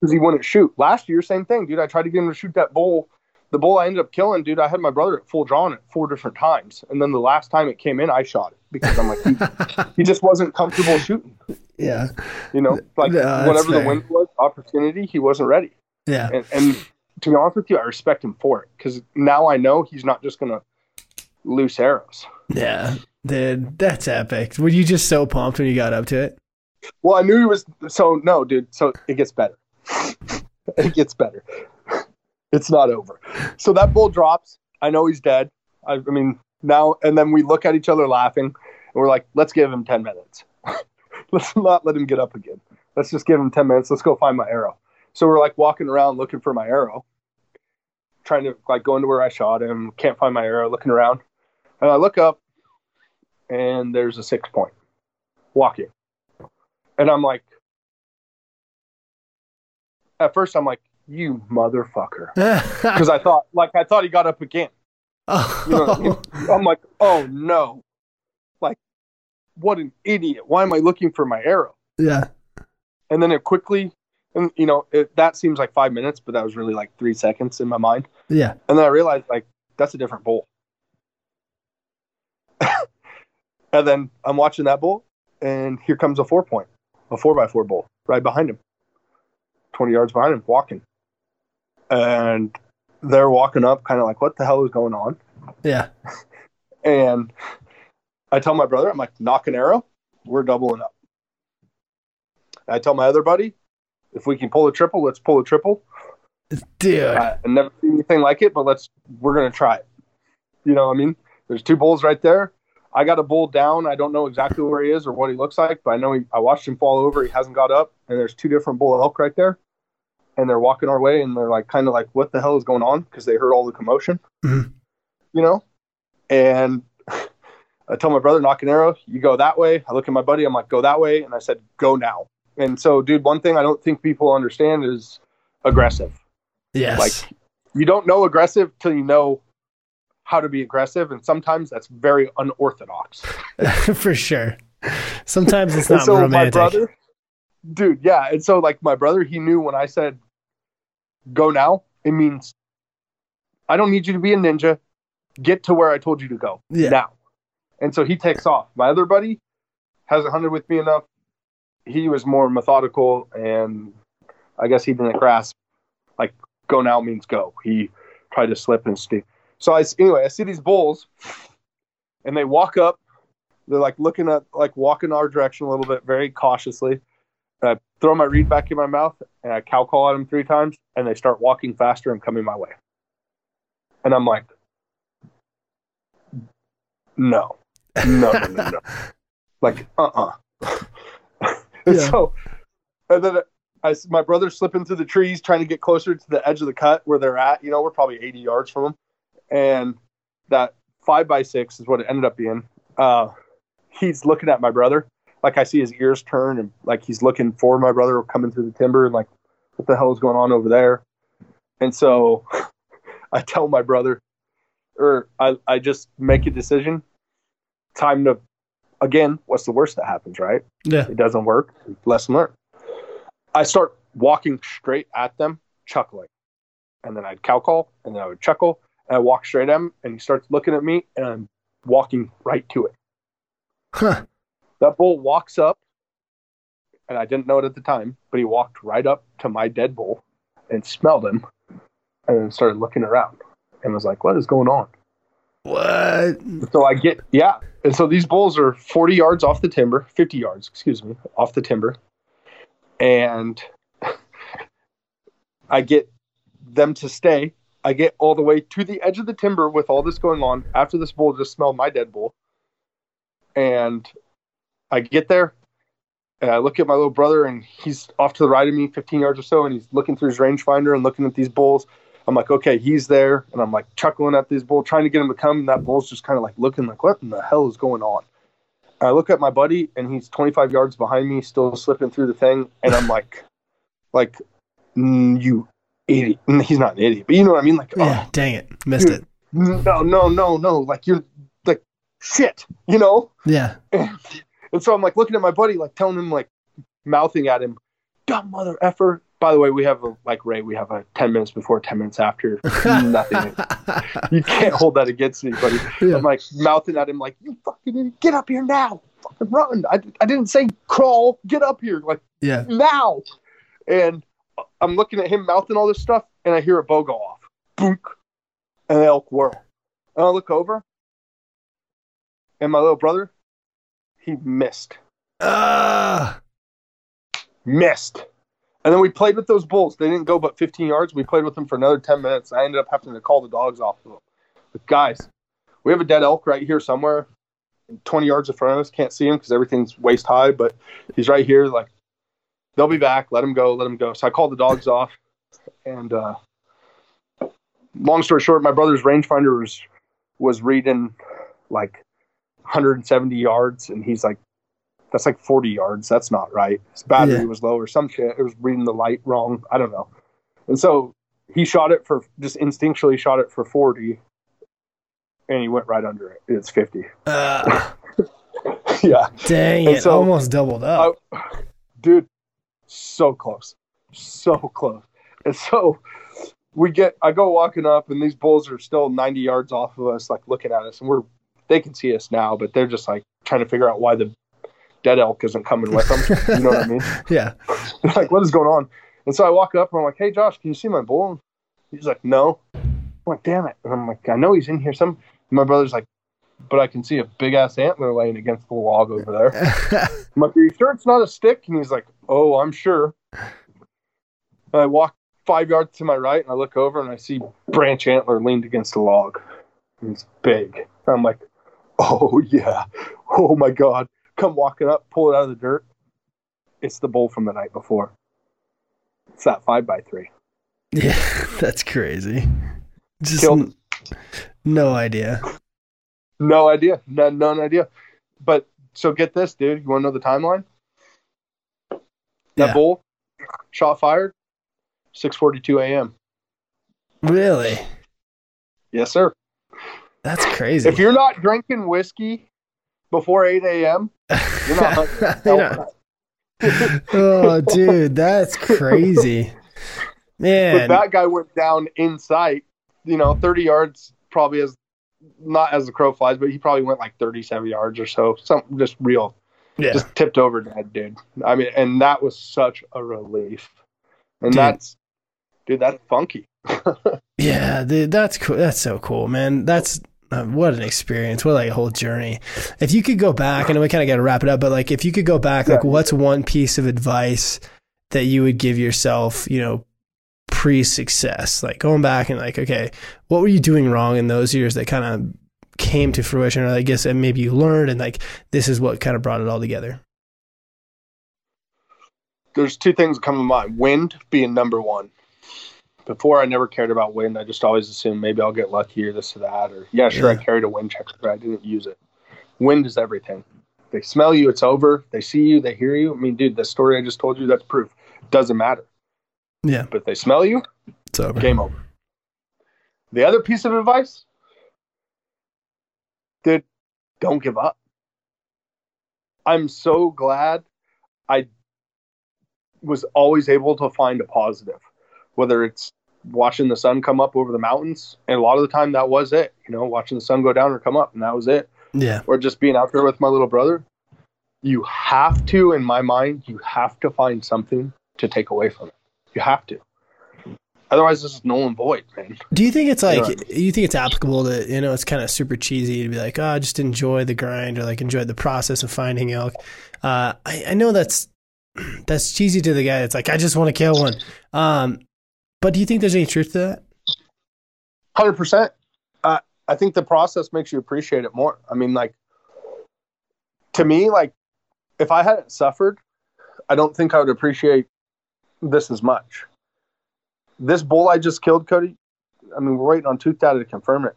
because he wouldn't shoot. Last year, same thing, dude. I tried to get him to shoot that bull. The bull I ended up killing, dude. I had my brother at full draw on it four different times, and then the last time it came in, I shot it because I'm like, he, <laughs> he just wasn't comfortable shooting. Yeah, You know, like No, whatever the fair. wind was, opportunity, he wasn't ready. yeah. And, and to be honest with you, I respect him for it because now I know he's not just gonna loose arrows. Yeah, dude, that's epic. Were you just so pumped when you got up to it? Well, I knew he was. So no, dude. So it gets better. <laughs> it gets better. <laughs> It's not over. So that bull drops. I know he's dead. I, I mean now, and then we look at each other laughing, and we're like, "Let's give him ten minutes. Let's not let him get up again. Let's just give him ten minutes. Let's go find my arrow." So we're like walking around looking for my arrow, trying to like go into where I shot him. Can't find my arrow. Looking around, and I look up, and there's a six point walking. And I'm like, at first I'm like, you motherfucker. <laughs> Because I thought, like, I thought he got up again. <laughs> You know I mean? I'm like, oh no. What an idiot. Why am I looking for my arrow? yeah, And then it quickly, and you know, it, that seems like five minutes, but that was really like three seconds in my mind. yeah. And then I realized, like, that's a different bull. <laughs> and then I'm watching that bull, and here comes a four point, a four by four bull right behind him, 20 yards behind him, walking. And they're walking up, kind of like, what the hell is going on? Yeah. <laughs> And I tell my brother, I'm like, nock an arrow, we're doubling up. I tell my other buddy, if we can pull a triple, let's pull a triple. Dude. I I've never seen anything like it, but let's we're gonna try it. You know what I mean? There's two bulls right there. I got a bull down. I don't know exactly where he is or what he looks like, but I know he, I watched him fall over. He hasn't got up, and there's two different bull elk right there, and they're walking our way, and they're like kind of like, what the hell is going on? Because they heard all the commotion, Mhm. you know. And I tell my brother, nock an arrow. You go that way. I look at my buddy. I'm like, go that way, and I said, go now. And so, dude, one thing I don't think people understand is aggressive Yes. like you don't know aggressive till you know how to be aggressive and sometimes that's very unorthodox <laughs> for sure. Sometimes it's not so my brother dude yeah and so like my brother he knew when i said go now it means i don't need you to be a ninja get to where i told you to go Yeah. now and so he takes off. My other buddy hasn't hunted with me enough. He was more methodical and i guess he didn't grasp like go now means go. He tried to slip and stick so i anyway i see these bulls and they walk up. They're like looking at like walking our direction a little bit very cautiously. I throw my reed back in my mouth and i cow call at them three times and they start walking faster and coming my way. And I'm like, no, no, no, no, no. <laughs> like, uh uh <laughs> and Yeah. so, and then I, my brother's slipping through the trees trying to get closer to the edge of the cut where they're at. You know, we're probably 80 yards from them. And that five by six is what it ended up being. Uh, he's looking at my brother. Like I see his ears turn and like he's looking for my brother coming through the timber and like, what the hell is going on over there? And so <laughs> I tell my brother, or I, I just make a decision. Time to, again, what's the worst that happens, right? Yeah. It doesn't work. Lesson learned. I start walking straight at them, chuckling. And then I'd cow call, and then I would chuckle, and I walk straight at him, and he starts looking at me, and I'm walking right to it. Huh. That bull walks up, and I didn't know it at the time, but he walked right up to my dead bull and smelled him, and then started looking around and was like, What is going on? What? So I get, yeah. And so these bulls are 40 yards off the timber, 50 yards, excuse me, off the timber. And <laughs> I get them to stay. I get all the way to the edge of the timber with all this going on after this bull just smelled my dead bull. And I get there and I look at my little brother and he's off to the right of me 15 yards or so and he's looking through his rangefinder and looking at these bulls. I'm like, okay, he's there. And I'm like chuckling at this bull, trying to get him to come. And that bull's just kind of like looking like, what in the hell is going on? And I look at my buddy and he's 25 yards behind me, still slipping through the thing. And I'm like, <laughs> like, mm, you idiot. He's not an idiot, but you know what I mean? Like, Yeah. Dang it. Missed Dude. it. oh, no, no, no, no. Like, you're like, shit, you know? Yeah. And, <laughs> and so I'm like looking at my buddy, like telling him, like mouthing at him, dumb mother effer. By the way, we have a, like Ray, we have a 10 minutes before, 10 minutes after. Nothing. <laughs> You can't hold that against me, buddy. Yeah. I'm like mouthing at him, like, you fucking get up here now. Fucking run. I, I didn't say crawl, get up here, like Yeah. now. And I'm looking at him mouthing all this stuff, and I hear a bow go off. Boonk. And the elk whirl. And I look over, and my little brother, he missed. Ah. Missed. And then we played with those bulls. They didn't go but 15 yards. We played with them for another 10 minutes. I ended up having to call the dogs off of them. But guys, we have a dead elk right here somewhere, 20 yards in front of us. Can't see him because everything's waist high, but he's right here. Like, they'll be back. Let him go. Let him go. So I called the dogs off. And uh, long story short, my brother's rangefinder was, was reading like 170 yards. And he's like, that's like 40 yards. That's not right. His battery Yeah. was low or some shit. It was reading the light wrong. I don't know. And so he shot it for just instinctually shot it for 40 and he went right under it. It's 50. Ah. <laughs> yeah. Dang And it. so- Almost doubled up. Dude, so close. So close. And so we get, I go walking up and these bulls are still 90 yards off of us, like looking at us. And we're, they can see us now, but they're just like trying to figure out why the dead elk isn't coming with them. you know what I mean? <laughs> yeah. <laughs> like, what is going on? And so I walk up and I'm like, hey, Josh, can you see my bull? And he's like, no. I'm like, damn it. And I'm like, I know he's in here. Some, and my brother's like, but I can see a big ass antler laying against the log over there. <laughs> I'm like, are you sure it's not a stick? And he's like, oh, I'm sure. And I walk five yards to my right and I look over and I see branch antler leaned against a log. It's big. I'm like, oh, yeah. Oh, my God. Come walking up, pull it out of the dirt. It's the bull from the night before. It's that five by three. yeah. <laughs> That's crazy. Just n- no idea. No idea. None, none idea. But so get this, dude. You want to know the timeline? That Yeah. bull shot fired, 6:42 a.m. Really? Yes, sir. That's crazy. If you're not drinking whiskey before 8 a.m., you're not. <laughs> <laughs> Oh, dude, that's crazy. but Man. that guy went down in sight. You know, 30 yards probably as not as the crow flies, but he probably went like 37 yards or so. Something just real, yeah. just tipped over dead, dude. I mean, and that was such a relief. And Dude. that's, dude, that's funky. <laughs> Yeah, dude, that's cool. That's so cool, man. That's uh, what an experience. What like a whole journey. If you could go back, and we kind of got to wrap it up, but like if you could go back, like what's one piece of advice that you would give yourself, you know, pre-success, like going back and like, okay, what were you doing wrong in those years that kind of came to fruition, or I guess and maybe you learned, and like this is what kind of brought it all together. There's two things that come to mind. Wind being number one. Before I never cared about wind. I just always assumed maybe I'll get lucky or this or that. Or yeah, sure, Yeah. I carried a wind checker, but I didn't use it. Wind is everything. They smell you, it's over. They see you, they hear you. I mean, dude, the story I just told you, that's proof. Doesn't matter. Yeah, But they smell you, it's over. game over. The other piece of advice, dude, don't give up. I'm so glad I was always able to find a positive, whether it's watching the sun come up over the mountains, and a lot of the time that was it, you know, watching the sun go down or come up, and that was it, Yeah, or just being out there with my little brother. You have to, in my mind, you have to find something to take away from it. You have to. Otherwise, this is null and void, man. Do you think it's You know like you think it's applicable to you know it's kind of super cheesy to be like oh just enjoy the grind or like enjoy the process of finding elk. Uh, I, I know that's <clears throat> that's cheesy to the guy that's like I just want to kill one. Um, but do you think there's any truth to that? Hundred percent. Uh, I think the process makes you appreciate it more. I mean, like to me, like if I hadn't suffered, I don't think I would appreciate this as much. This bull I just killed, Cody. I mean, we're waiting on tooth data to confirm it.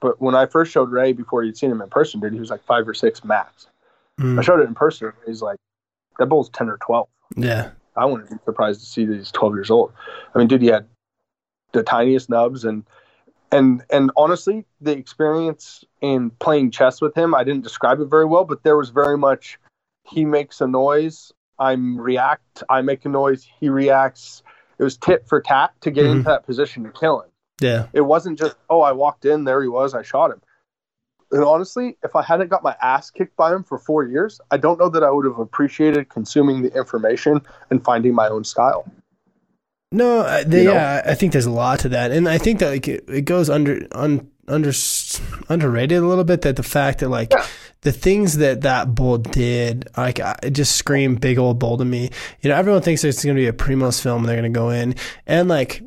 But when I first showed Ray before he'd seen him in person, dude, he was like five or six max. Mm, I showed it in person. He's like, that bull's ten or twelve. yeah, I wouldn't be surprised to see that he's 12 years old. I mean, dude, he had the tiniest nubs and and and honestly, the experience in playing chess with him, I didn't describe it very well, but there was very much he makes a noise, I'm react, I make a noise, he reacts. It was tit for tat to get Mhm. into that position to kill him. yeah, It wasn't just, oh, I walked in, there he was, I shot him. And honestly, if I hadn't got my ass kicked by him for four years, I don't know that I would have appreciated consuming the information and finding my own style. No, I- they, You know? yeah, I think there's a lot to that, and I think that like it, it goes under un, under underrated a little bit. That the fact that like Yeah. the things that that bull did, like it just screamed big old bull to me. You know, everyone thinks it's going to be a Primos film, and they're going to go in and like,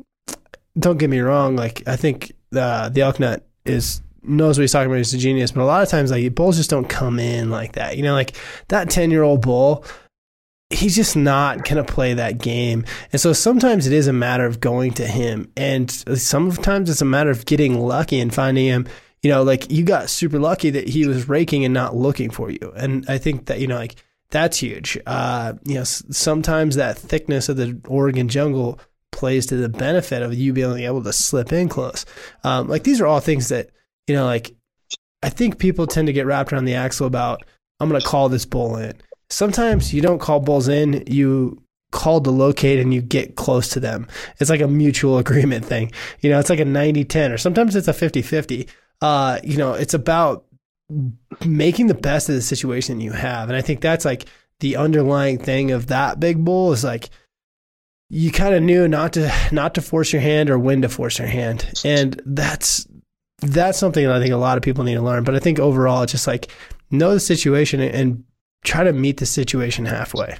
don't get me wrong, like I think uh, the elk nut is knows what he's talking about. He's a genius, but a lot of times like bulls just don't come in like that. You know, like that ten year old bull he's just not to play that game. And so sometimes it is a matter of going to him. And sometimes it's a matter of getting lucky and finding him. You know, like you got super lucky that he was raking and not looking for you. And I think that, you know, like that's huge. Uh, you know, sometimes that thickness of the Oregon jungle plays to the benefit of you being able to slip in close. Um, like these are all things that, you know, like I think people tend to get wrapped around the axle about, I'm going to call this bull in sometimes you don't call bulls in, you call to locate and you get close to them. It's like a mutual <laughs> agreement thing. You know, it's like a 90 10 or sometimes it's a 50 50. Uh, you know, it's about making the best of the situation you have. And I think that's like the underlying thing of that big bull is like, you kind of knew not to not to force your hand or when to force your hand and that's that's something that i think a lot of people need to learn but i think overall it's just like know the situation and try to meet the situation halfway.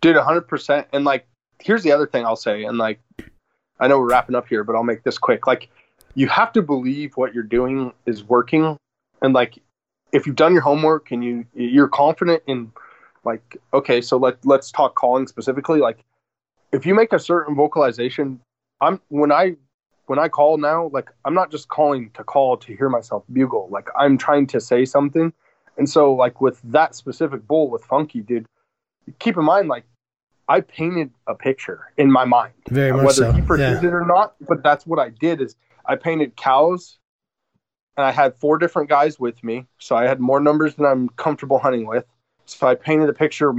Dude, 100%. And like, here's the other thing I'll say. And like, I know we're wrapping up here, but I'll make this quick. Like, you have to believe what you're doing is working. And like, if you've done your homework and you you're confident in like, okay, so let let's talk calling specifically. Like, if you make a certain vocalization, I'm when I when I call now, like I'm not just calling to call to hear myself bugle. Like I'm trying to say something. And so like with that specific bull with Funky, dude, keep in mind like I painted a picture in my mind. Very much whether so. he perceived Yeah. it or not, but that's what I did is I painted cows and I had four different guys with me. So I had more numbers than I'm comfortable hunting with. So I painted a picture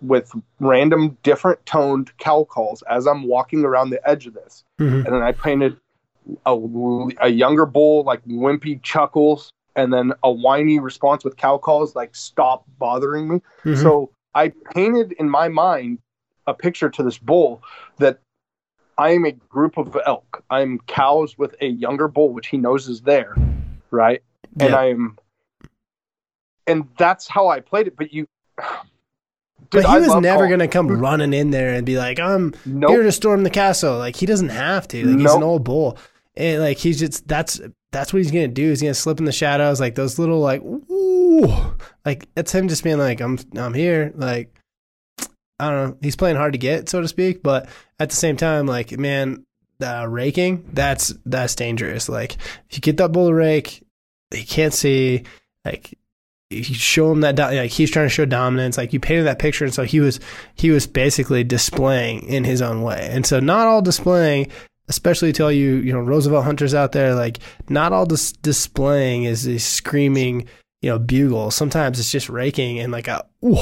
with random different toned cow calls as I'm walking around the edge of this. Mhm. And then I painted a, a younger bull, like wimpy chuckles, and then a whiny response with cow calls, like stop bothering me. Mhm. So I painted in my mind a picture to this bull that I am a group of elk. I'm cows with a younger bull, which he knows is there, right? And I'm, and that's how I played it. But you, <sighs> but he I was never Colin. gonna come running in there and be like, "I'm Nope. here to storm the castle." Like he doesn't have to. Like he's an old bull, and like he's just that's that's what he's gonna do. He's gonna slip in the shadows, like those little like ooh, like it's him just being like, "I'm I'm here." Like I don't know. He's playing hard to get, so to speak, but at the same time, like man, uh, raking that's that's dangerous. Like if you get that bull rake, he can't see. Like you show him that like he's trying to show dominance like you painted that picture and so he was he was basically displaying in his own way and so not all displaying especially to all you you know roosevelt hunters out there like not all dis- displaying is a screaming you know bugle sometimes it's just raking and like a ooh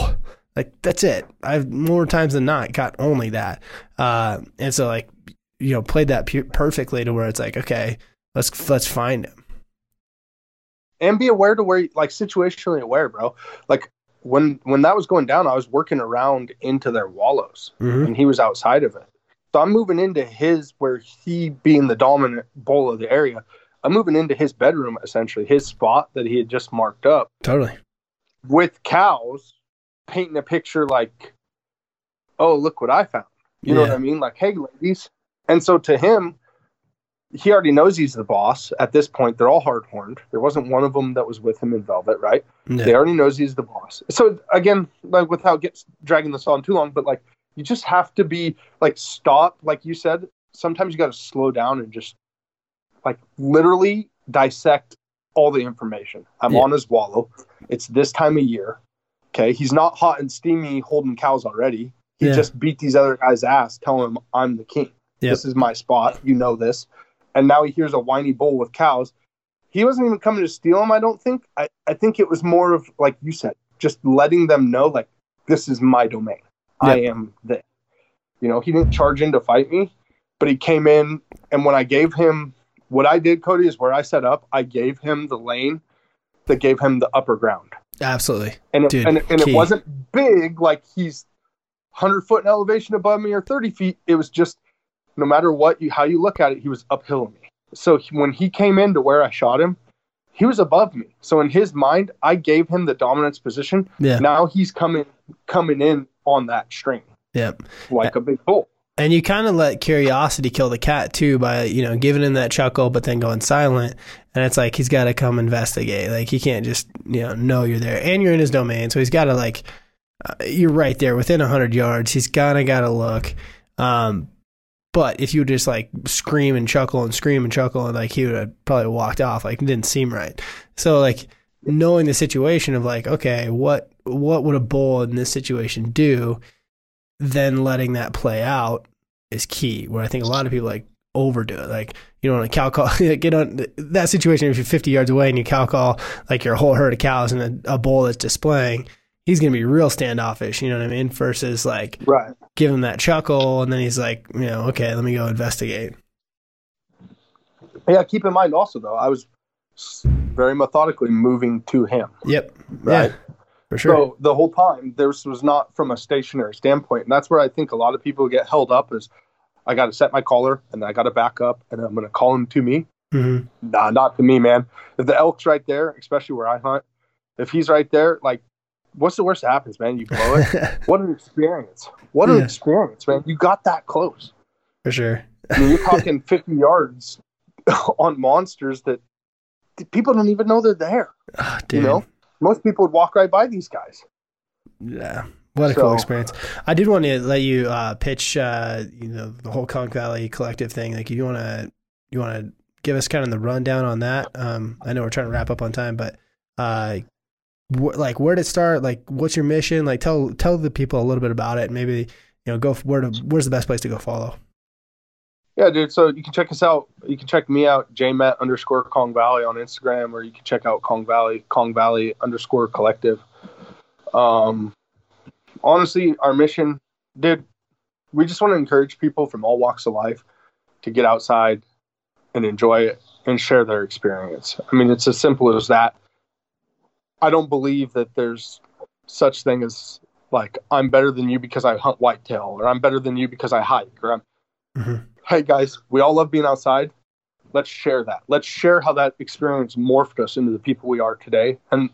like that's it i've more times than not got only that uh and so like you know played that pu- perfectly to where it's like okay let's let's find him and be aware to where like situationally aware, bro. Like when when that was going down, I was working around into their wallows, Mhm. and he was outside of it. So I'm moving into his where he being the dominant bull of the area. I'm moving into his bedroom essentially, his spot that he had just marked up totally with cows, painting a picture like, "Oh, look what I found." You know what I mean? Like, "Hey, ladies." And so to him, he already knows he's the boss. At this point, they're all hard horned. There wasn't one of them that was with him in Velvet, right? yeah. They already knows he's the boss. So again, like without get, dragging this on too long, but like you just have to be like stop, like you said. Sometimes you got to slow down and just like literally dissect all the information. I'm Yeah. on his wallow. It's this time of year. Okay, he's not hot and steamy holding cows already. He Yeah. just beat these other guys' ass, telling him I'm the king. Yep. This is my spot. You know this. And now he hears a whiny bull with cows. He wasn't even coming to steal them, I don't think. I, I think it was more of, like you said, just letting them know, like, this is my domain. I am this. You know, he didn't charge in to fight me, but he came in. And when I gave him what I did, Cody, is where I set up, I gave him the lane that gave him the upper ground. absolutely And it, Dude, and, and it wasn't big, like he's 100 foot in elevation above me or 30 feet. It was just no matter what you how you look at it, he was uphill of me. So he, when he came in to where I shot him, he was above me. So in his mind, I gave him the dominance position. yeah Now he's coming coming in on that string yeah like a big bull. And you kind of let curiosity kill the cat too by, you know, giving him that chuckle, but then going silent. And it's like, he's got to come investigate. Like, he can't just, you know, know you're there. And you're in his domain. So he's got to, like, uh, you're right there within 100 yards. He's kind of got to look. Um, but if you just like scream and chuckle and scream and chuckle, and like he would have probably walked off, like it didn't seem right. So, like, knowing the situation of like, okay, what what would a bull in this situation do? Then letting that play out is key. Where I think a lot of people like overdo it. Like you don't want to cow call, <laughs> get on that situation. If you're 50 yards away and you cow call like your whole herd of cows and a, a bull that's displaying, he's gonna be real standoffish. You know what I mean? Versus like Right. give him that chuckle and then he's like, you know, okay, let me go investigate. Yeah, keep in mind also though, I was very methodically moving to him. Yep. Right. Yeah, for sure. So the whole time, this was not from a stationary standpoint, and that's where I think a lot of people get held up. Is I got to set my collar, and I got to back up, and I'm going to call him to me. Mhm. Nah, not to me, man. If the elk's right there, especially where I hunt, if he's right there, like, what's the worst that happens, man? You blow it. <laughs> what an experience! What an Yeah. experience, man! You got that close. for sure. I mean, you're talking <laughs> 50 yards <laughs> on monsters that people don't even know they're there. Oh. You know, most people would walk right by these guys. Yeah. What a cool experience. I did want to let you uh, pitch, uh, you know, the whole Kong Valley collective thing. Like, you want to, you want to give us kind of the rundown on that. Um, I know we're trying to wrap up on time, but, uh, wh- like, where did it start? Like, what's your mission? Like, tell, tell the people a little bit about it. and Maybe, you know, go where to, where's the best place to go follow? Yeah, dude. So you can check us out. You can check me out, jmet underscore Kong Valley on Instagram, or you can check out Kong Valley, Kong Valley underscore collective. Um, honestly, our mission, dude, we just want to encourage people from all walks of life to get outside and enjoy it and share their experience. I mean, it's as simple as that. I don't believe that there's such thing as like I'm better than you because I hunt whitetail, or I'm better than you because I hike, or I'm Mhm. Hey guys, we all love being outside. Let's share that. Let's share how that experience morphed us into the people we are today. And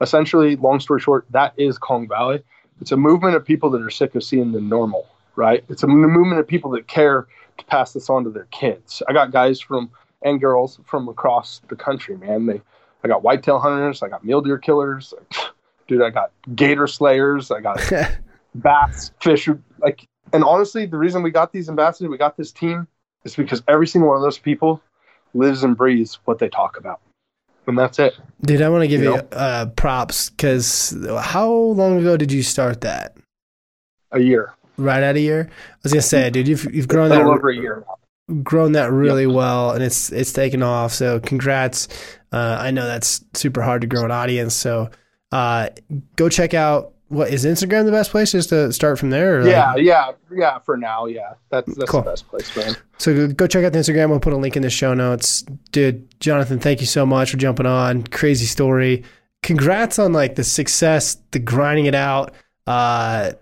essentially, long story short, that is Kong Valley. It's a movement of people that are sick of seeing the normal, right? It's a movement of people that care to pass this on to their kids. I got guys from and girls from across the country, man. They, I got whitetail hunters, I got mule deer killers, <laughs> dude. I got gator slayers, I got <laughs> bass fish. Like, and honestly, the reason we got these ambassadors, we got this team, is because every single one of those people lives and breathes what they talk about and that's it. Dude, I want to give you, you uh, props because how long ago did you start that? A year. Right at a year. I was gonna say, dude, you've you've grown that over a year. Grown that really yep. well, and it's it's taken off. So congrats. Uh, I know that's super hard to grow an audience. So uh, go check out what is Instagram the best place just to start from there? yeah, like? yeah, yeah. For now, yeah, that's that's cool. the best place, man. So go check out the Instagram. We'll put a link in the show notes, dude. Jonathan, thank you so much for jumping on. Crazy story. Congrats on like the success, the grinding it out. Uh,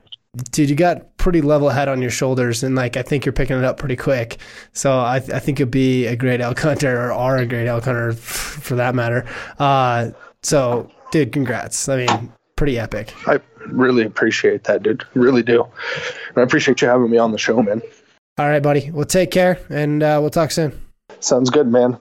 dude, you got pretty level head on your shoulders, and like I think you're picking it up pretty quick. So I, I think you'll be a great elk hunter, or are a great elk hunter for that matter. Uh, so, dude, congrats. I mean, pretty epic. I really appreciate that, dude. Really do. And I appreciate you having me on the show, man. All right, buddy. Well, take care, and uh, we'll talk soon. Sounds good, man.